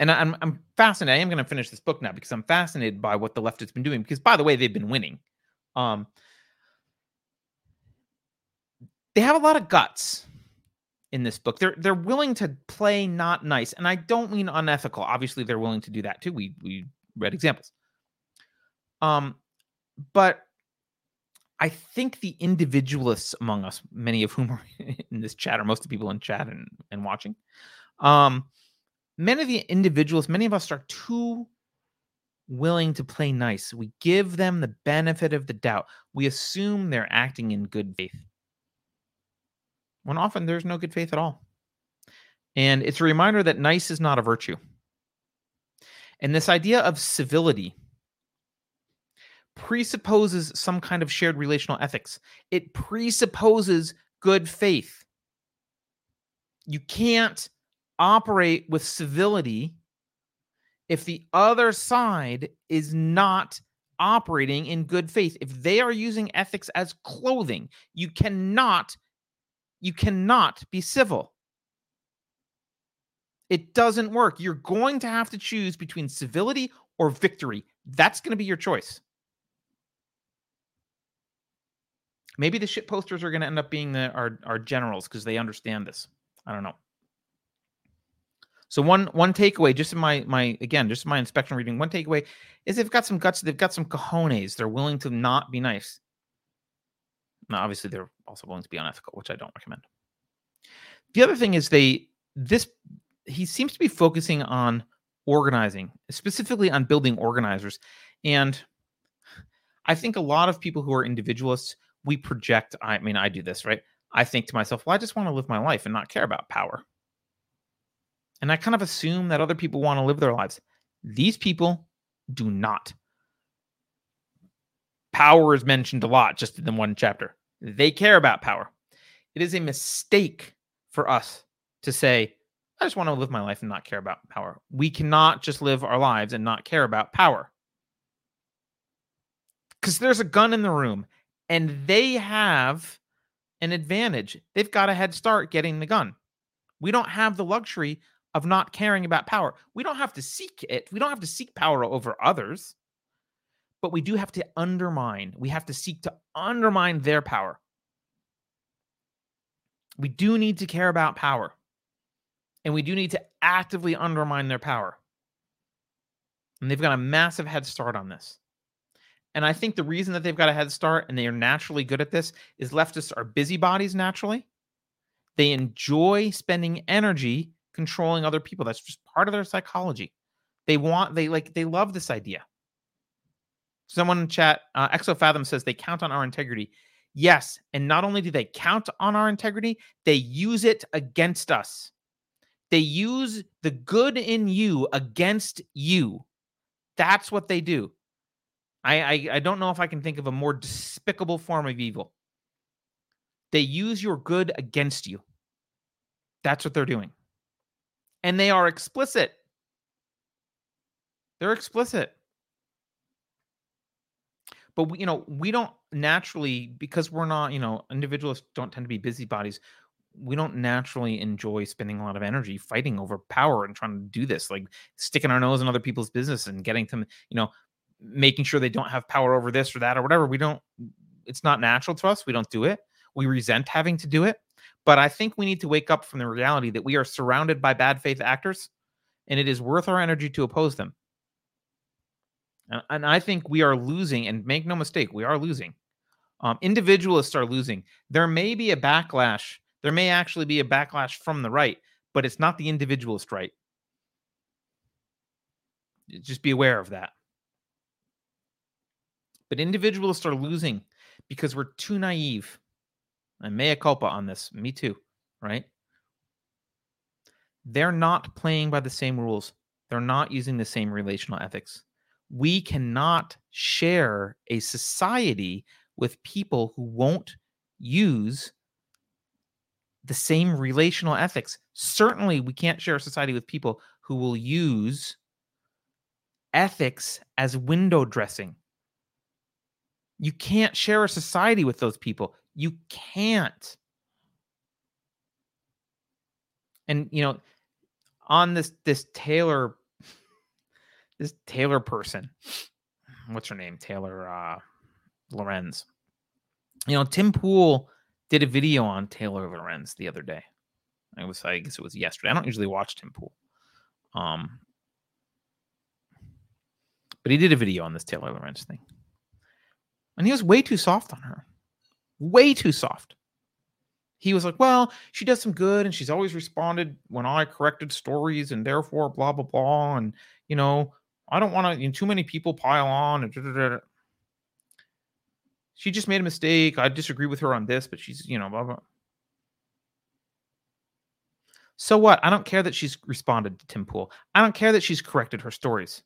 and I'm, I'm fascinated. I am going to finish this book now because I'm fascinated by what the left has been doing. Because, by the way, they've been winning. Um, they have a lot of guts in this book. They're they're willing to play not nice, and I don't mean unethical. Obviously, they're willing to do that too. We we read examples. Um, but I think the individualists among us, many of whom are in this chat, or most of the people in chat and, and watching, um, many of the individuals, many of us are too willing to play nice. We give them the benefit of the doubt. We assume they're acting in good faith. When often there's no good faith at all. And it's a reminder that nice is not a virtue. And this idea of civility presupposes some kind of shared relational ethics, it presupposes good faith. You can't operate with civility if the other side is not operating in good faith. If they are using ethics as clothing you cannot you cannot be civil. It doesn't work. You're going to have to choose between civility or victory. That's going to be your choice. Maybe the shit posters are going to end up being the our, our generals because they understand this. I don't know so one one takeaway, just in my my again, just my inspection reading, one takeaway is they've got some guts, they've got some cojones. They're willing to not be nice. Now, obviously, they're also willing to be unethical, which I don't recommend. The other thing is they this he seems to be focusing on organizing, specifically on building organizers. And I think a lot of people who are individualists, we project, I mean, I do this, right? I think to myself, well, I just want to live my life and not care about power. And I kind of assume that other people want to live their lives. These people do not. Power is mentioned a lot just in the one chapter. They care about power. It is a mistake for us to say, I just want to live my life and not care about power. We cannot just live our lives and not care about power. Because there's a gun in the room and they have an advantage. They've got a head start getting the gun. We don't have the luxury of not caring about power. We don't have to seek it. We don't have to seek power over others, but we do have to undermine. We have to seek to undermine their power. We do need to care about power, and we do need to actively undermine their power. And they've got a massive head start on this. And I think the reason that they've got a head start and they are naturally good at this is leftists are busybodies naturally. They enjoy spending energy controlling other people. That's just part of their psychology. They want, they like, they love this idea. Someone in chat, uh, Exofathom says they count on our integrity. Yes. And not only do they count on our integrity, they use it against us. They use the good in you against you. That's what they do. I, I, I don't know if I can think of a more despicable form of evil. They use your good against you. That's what they're doing and they are explicit. They're explicit. But we, you know, we don't naturally because we're not, you know, individuals don't tend to be busybodies. We don't naturally enjoy spending a lot of energy fighting over power and trying to do this, like sticking our nose in other people's business and getting them, you know, making sure they don't have power over this or that or whatever. We don't. It's not natural to us. We don't do it. We resent having to do it. But I think we need to wake up from the reality that we are surrounded by bad faith actors and it is worth our energy to oppose them. And I think we are losing, and make no mistake, we are losing. Um, individualists are losing. There may be a backlash. There may actually be a backlash from the right, but it's not the individualist right. Just be aware of that. But individualists are losing because we're too naive and mea culpa on this. Me too, right? They're not playing by the same rules. They're not using the same relational ethics. We cannot share a society with people who won't use the same relational ethics. Certainly, we can't share a society with people who will use ethics as window dressing. You can't share a society with those people. You can't. And you know, on this this Taylor this Taylor person, what's her name? Taylor uh Lorenz. You know, Tim Pool did a video on Taylor Lorenz the other day. I was I guess it was yesterday. I don't usually watch Tim Pool. Um but he did a video on this Taylor Lorenz thing. And he was way too soft on her. Way too soft. He was like, well, she does some good and she's always responded when I corrected stories and therefore blah, blah, blah. And, you know, I don't want to, you know, too many people pile on. And da, da, da. She just made a mistake. I disagree with her on this, but she's, you know, blah, blah. So what? I don't care that she's responded to Tim Pool. I don't care that she's corrected her stories.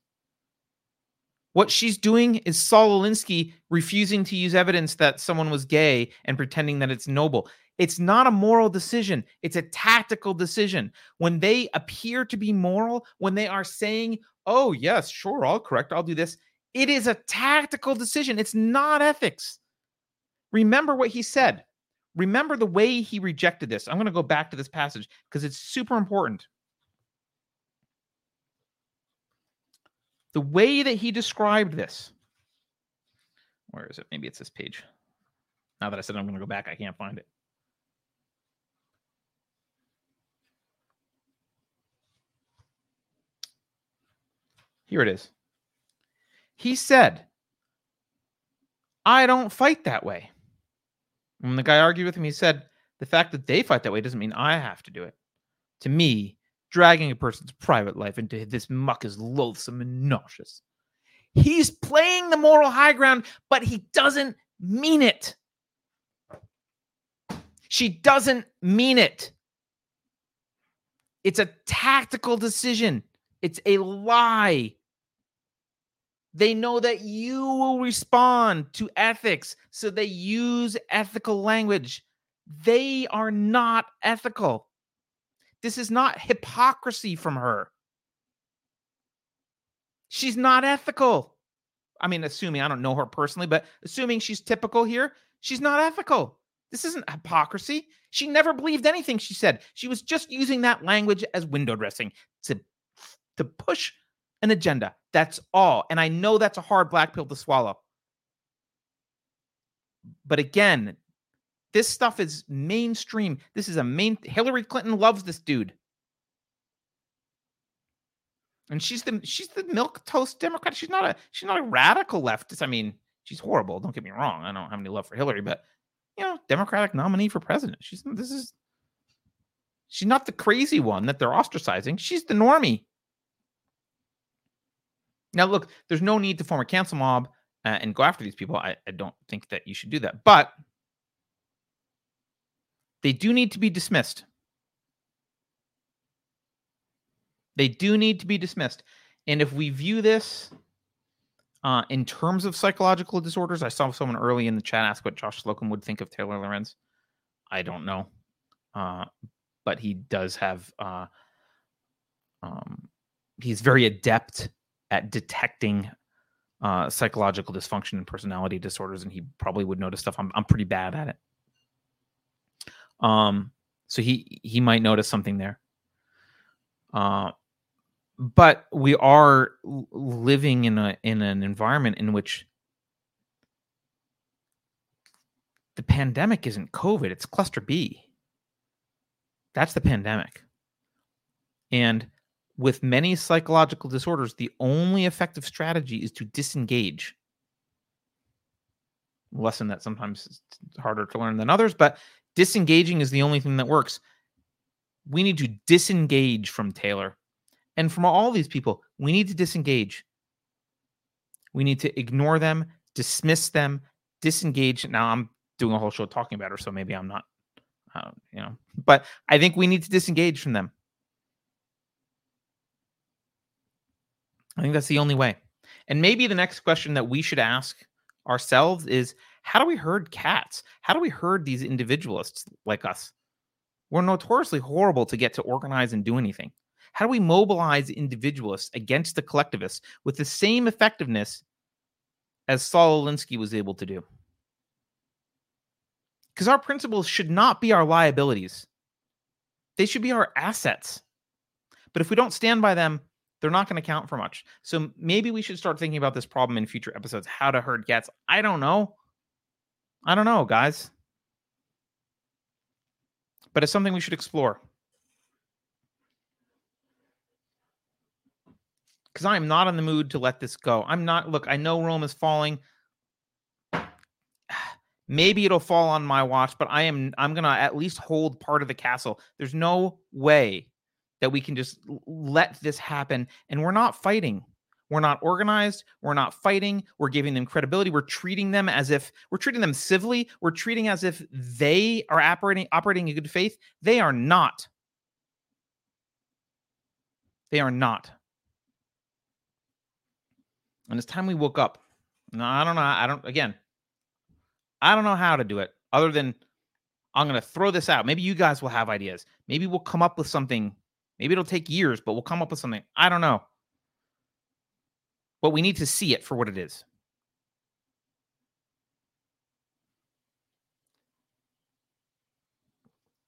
What she's doing is Saul Alinsky refusing to use evidence that someone was gay and pretending that it's noble. It's not a moral decision, it's a tactical decision. When they appear to be moral, when they are saying, oh, yes, sure, I'll correct, I'll do this, it is a tactical decision. It's not ethics. Remember what he said. Remember the way he rejected this. I'm going to go back to this passage because it's super important. The way that he described this. Where is it? Maybe it's this page. Now that I said I'm going to go back, I can't find it. Here it is. He said, I don't fight that way. When the guy argued with him, he said, The fact that they fight that way doesn't mean I have to do it. To me, dragging a person's private life into this muck is loathsome and nauseous. He's playing the moral high ground, but he doesn't mean it. She doesn't mean it. It's a tactical decision, it's a lie. They know that you will respond to ethics, so they use ethical language. They are not ethical. This is not hypocrisy from her. She's not ethical. I mean, assuming I don't know her personally, but assuming she's typical here, she's not ethical. This isn't hypocrisy. She never believed anything she said. She was just using that language as window dressing to, to push an agenda. That's all. And I know that's a hard black pill to swallow. But again, this stuff is mainstream. This is a main Hillary Clinton loves this dude. And she's the she's the milk toast Democrat. She's not a she's not a radical leftist. I mean, she's horrible. Don't get me wrong. I don't have any love for Hillary, but you know, Democratic nominee for president. She's this is she's not the crazy one that they're ostracizing. She's the normie. Now, look, there's no need to form a cancel mob uh, and go after these people. I, I don't think that you should do that. But they do need to be dismissed. They do need to be dismissed. And if we view this uh, in terms of psychological disorders, I saw someone early in the chat ask what Josh Slocum would think of Taylor Lorenz. I don't know. Uh, but he does have, uh, um, he's very adept at detecting uh, psychological dysfunction and personality disorders, and he probably would notice stuff. I'm I'm pretty bad at it. Um, so he he might notice something there. Uh, but we are living in a in an environment in which the pandemic isn't COVID; it's cluster B. That's the pandemic, and with many psychological disorders, the only effective strategy is to disengage. Lesson that sometimes is harder to learn than others, but disengaging is the only thing that works. We need to disengage from Taylor and from all these people. We need to disengage. We need to ignore them, dismiss them, disengage. Now I'm doing a whole show talking about her, so maybe I'm not, uh, you know, but I think we need to disengage from them. I think that's the only way. And maybe the next question that we should ask ourselves is how do we herd cats? How do we herd these individualists like us? We're notoriously horrible to get to organize and do anything. How do we mobilize individualists against the collectivists with the same effectiveness as Saul Alinsky was able to do? Because our principles should not be our liabilities, they should be our assets. But if we don't stand by them, they're not going to count for much. So maybe we should start thinking about this problem in future episodes. How to herd cats. I don't know. I don't know, guys. But it's something we should explore. Because I am not in the mood to let this go. I'm not, look, I know Rome is falling. Maybe it'll fall on my watch, but I am I'm gonna at least hold part of the castle. There's no way that we can just let this happen, and we're not fighting. We're not organized. We're not fighting. We're giving them credibility. We're treating them as if we're treating them civilly. We're treating as if they are operating operating in good faith. They are not. They are not. And it's time we woke up. No, I don't know. I don't again. I don't know how to do it other than I'm going to throw this out. Maybe you guys will have ideas. Maybe we'll come up with something. Maybe it'll take years, but we'll come up with something. I don't know. But we need to see it for what it is.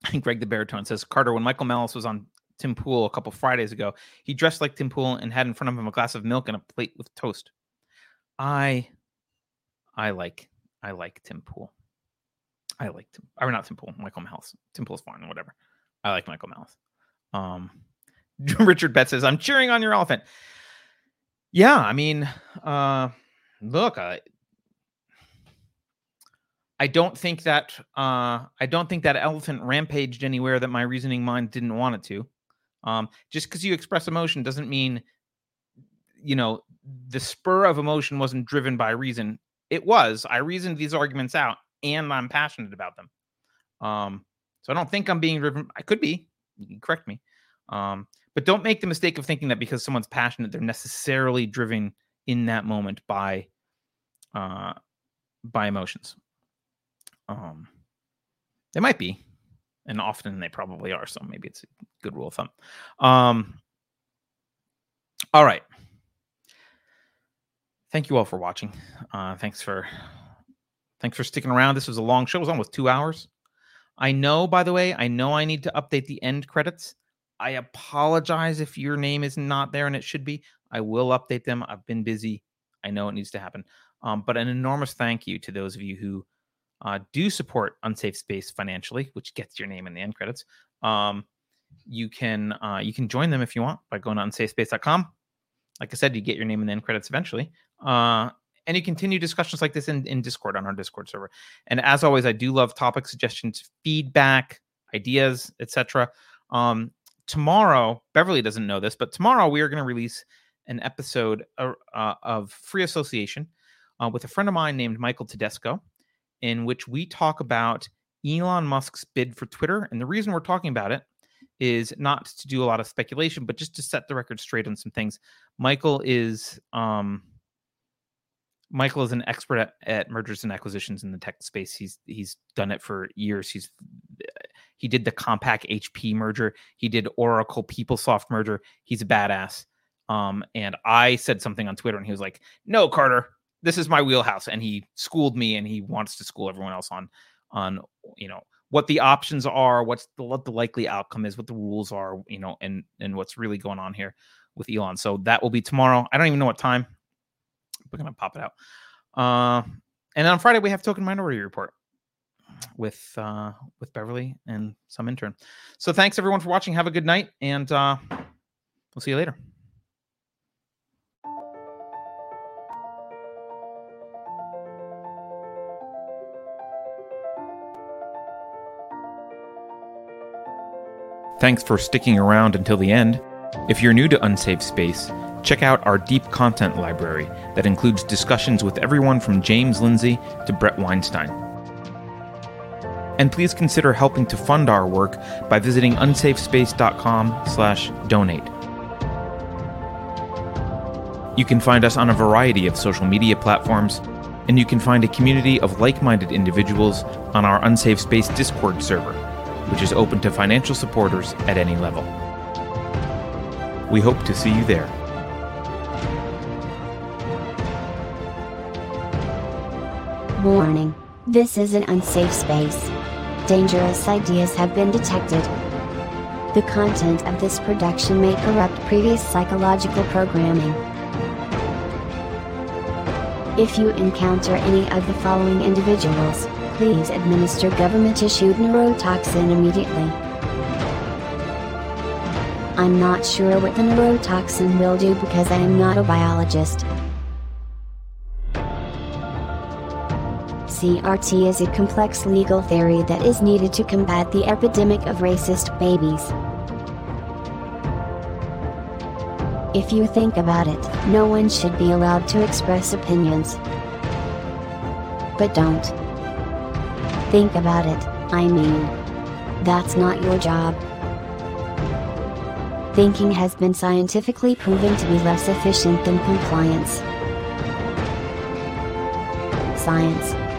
I think Greg the Baritone says Carter, when Michael Malice was on Tim Pool a couple Fridays ago, he dressed like Tim Pool and had in front of him a glass of milk and a plate with toast. I I like I like Tim Pool. I like Tim or not Tim Pool, Michael Malice. Tim Pool's fine, whatever. I like Michael Malice. Um Richard Betts says, I'm cheering on your elephant. Yeah, I mean, uh look, I I don't think that uh I don't think that elephant rampaged anywhere that my reasoning mind didn't want it to. Um just because you express emotion doesn't mean you know the spur of emotion wasn't driven by reason. It was. I reasoned these arguments out and I'm passionate about them. Um so I don't think I'm being driven. I could be. Correct me. Um, but don't make the mistake of thinking that because someone's passionate, they're necessarily driven in that moment by uh by emotions. Um they might be, and often they probably are, so maybe it's a good rule of thumb. Um all right. Thank you all for watching. Uh thanks for thanks for sticking around. This was a long show, it was almost two hours. I know, by the way, I know I need to update the end credits. I apologize if your name is not there and it should be. I will update them. I've been busy. I know it needs to happen. Um, but an enormous thank you to those of you who uh, do support Unsafe Space financially, which gets your name in the end credits. Um, you can uh, you can join them if you want by going to unsafespace.com. Like I said, you get your name in the end credits eventually. Uh, and you continue discussions like this in, in Discord on our Discord server. And as always, I do love topic suggestions, feedback, ideas, etc. Um, tomorrow, Beverly doesn't know this, but tomorrow we are going to release an episode uh, uh, of Free Association uh, with a friend of mine named Michael Tedesco, in which we talk about Elon Musk's bid for Twitter. And the reason we're talking about it is not to do a lot of speculation, but just to set the record straight on some things. Michael is um, Michael is an expert at, at mergers and acquisitions in the tech space. He's he's done it for years. He's he did the Compaq HP merger. He did Oracle PeopleSoft merger. He's a badass. Um, and I said something on Twitter, and he was like, "No, Carter, this is my wheelhouse." And he schooled me, and he wants to school everyone else on on you know what the options are, what's the what the likely outcome is, what the rules are, you know, and and what's really going on here with Elon. So that will be tomorrow. I don't even know what time. We're gonna pop it out. Uh, and on Friday we have Token Minority Report with uh, with Beverly and some intern. So thanks everyone for watching. Have a good night, and uh, we'll see you later. Thanks for sticking around until the end. If you're new to Unsafe Space, check out our deep content library that includes discussions with everyone from James Lindsay to Bret Weinstein. And please consider helping to fund our work by visiting unsafespace.com/donate. You can find us on a variety of social media platforms, and you can find a community of like-minded individuals on our Unsafe Space Discord server, which is open to financial supporters at any level. We hope to see you there. Warning. This is an unsafe space. Dangerous ideas have been detected. The content of this production may corrupt previous psychological programming. If you encounter any of the following individuals, please administer government issued neurotoxin immediately. I'm not sure what the neurotoxin will do because I am not a biologist. CRT is a complex legal theory that is needed to combat the epidemic of racist babies. If you think about it, no one should be allowed to express opinions. But don't. Think about it, I mean. That's not your job. Thinking has been scientifically proven to be less efficient than compliance. Science,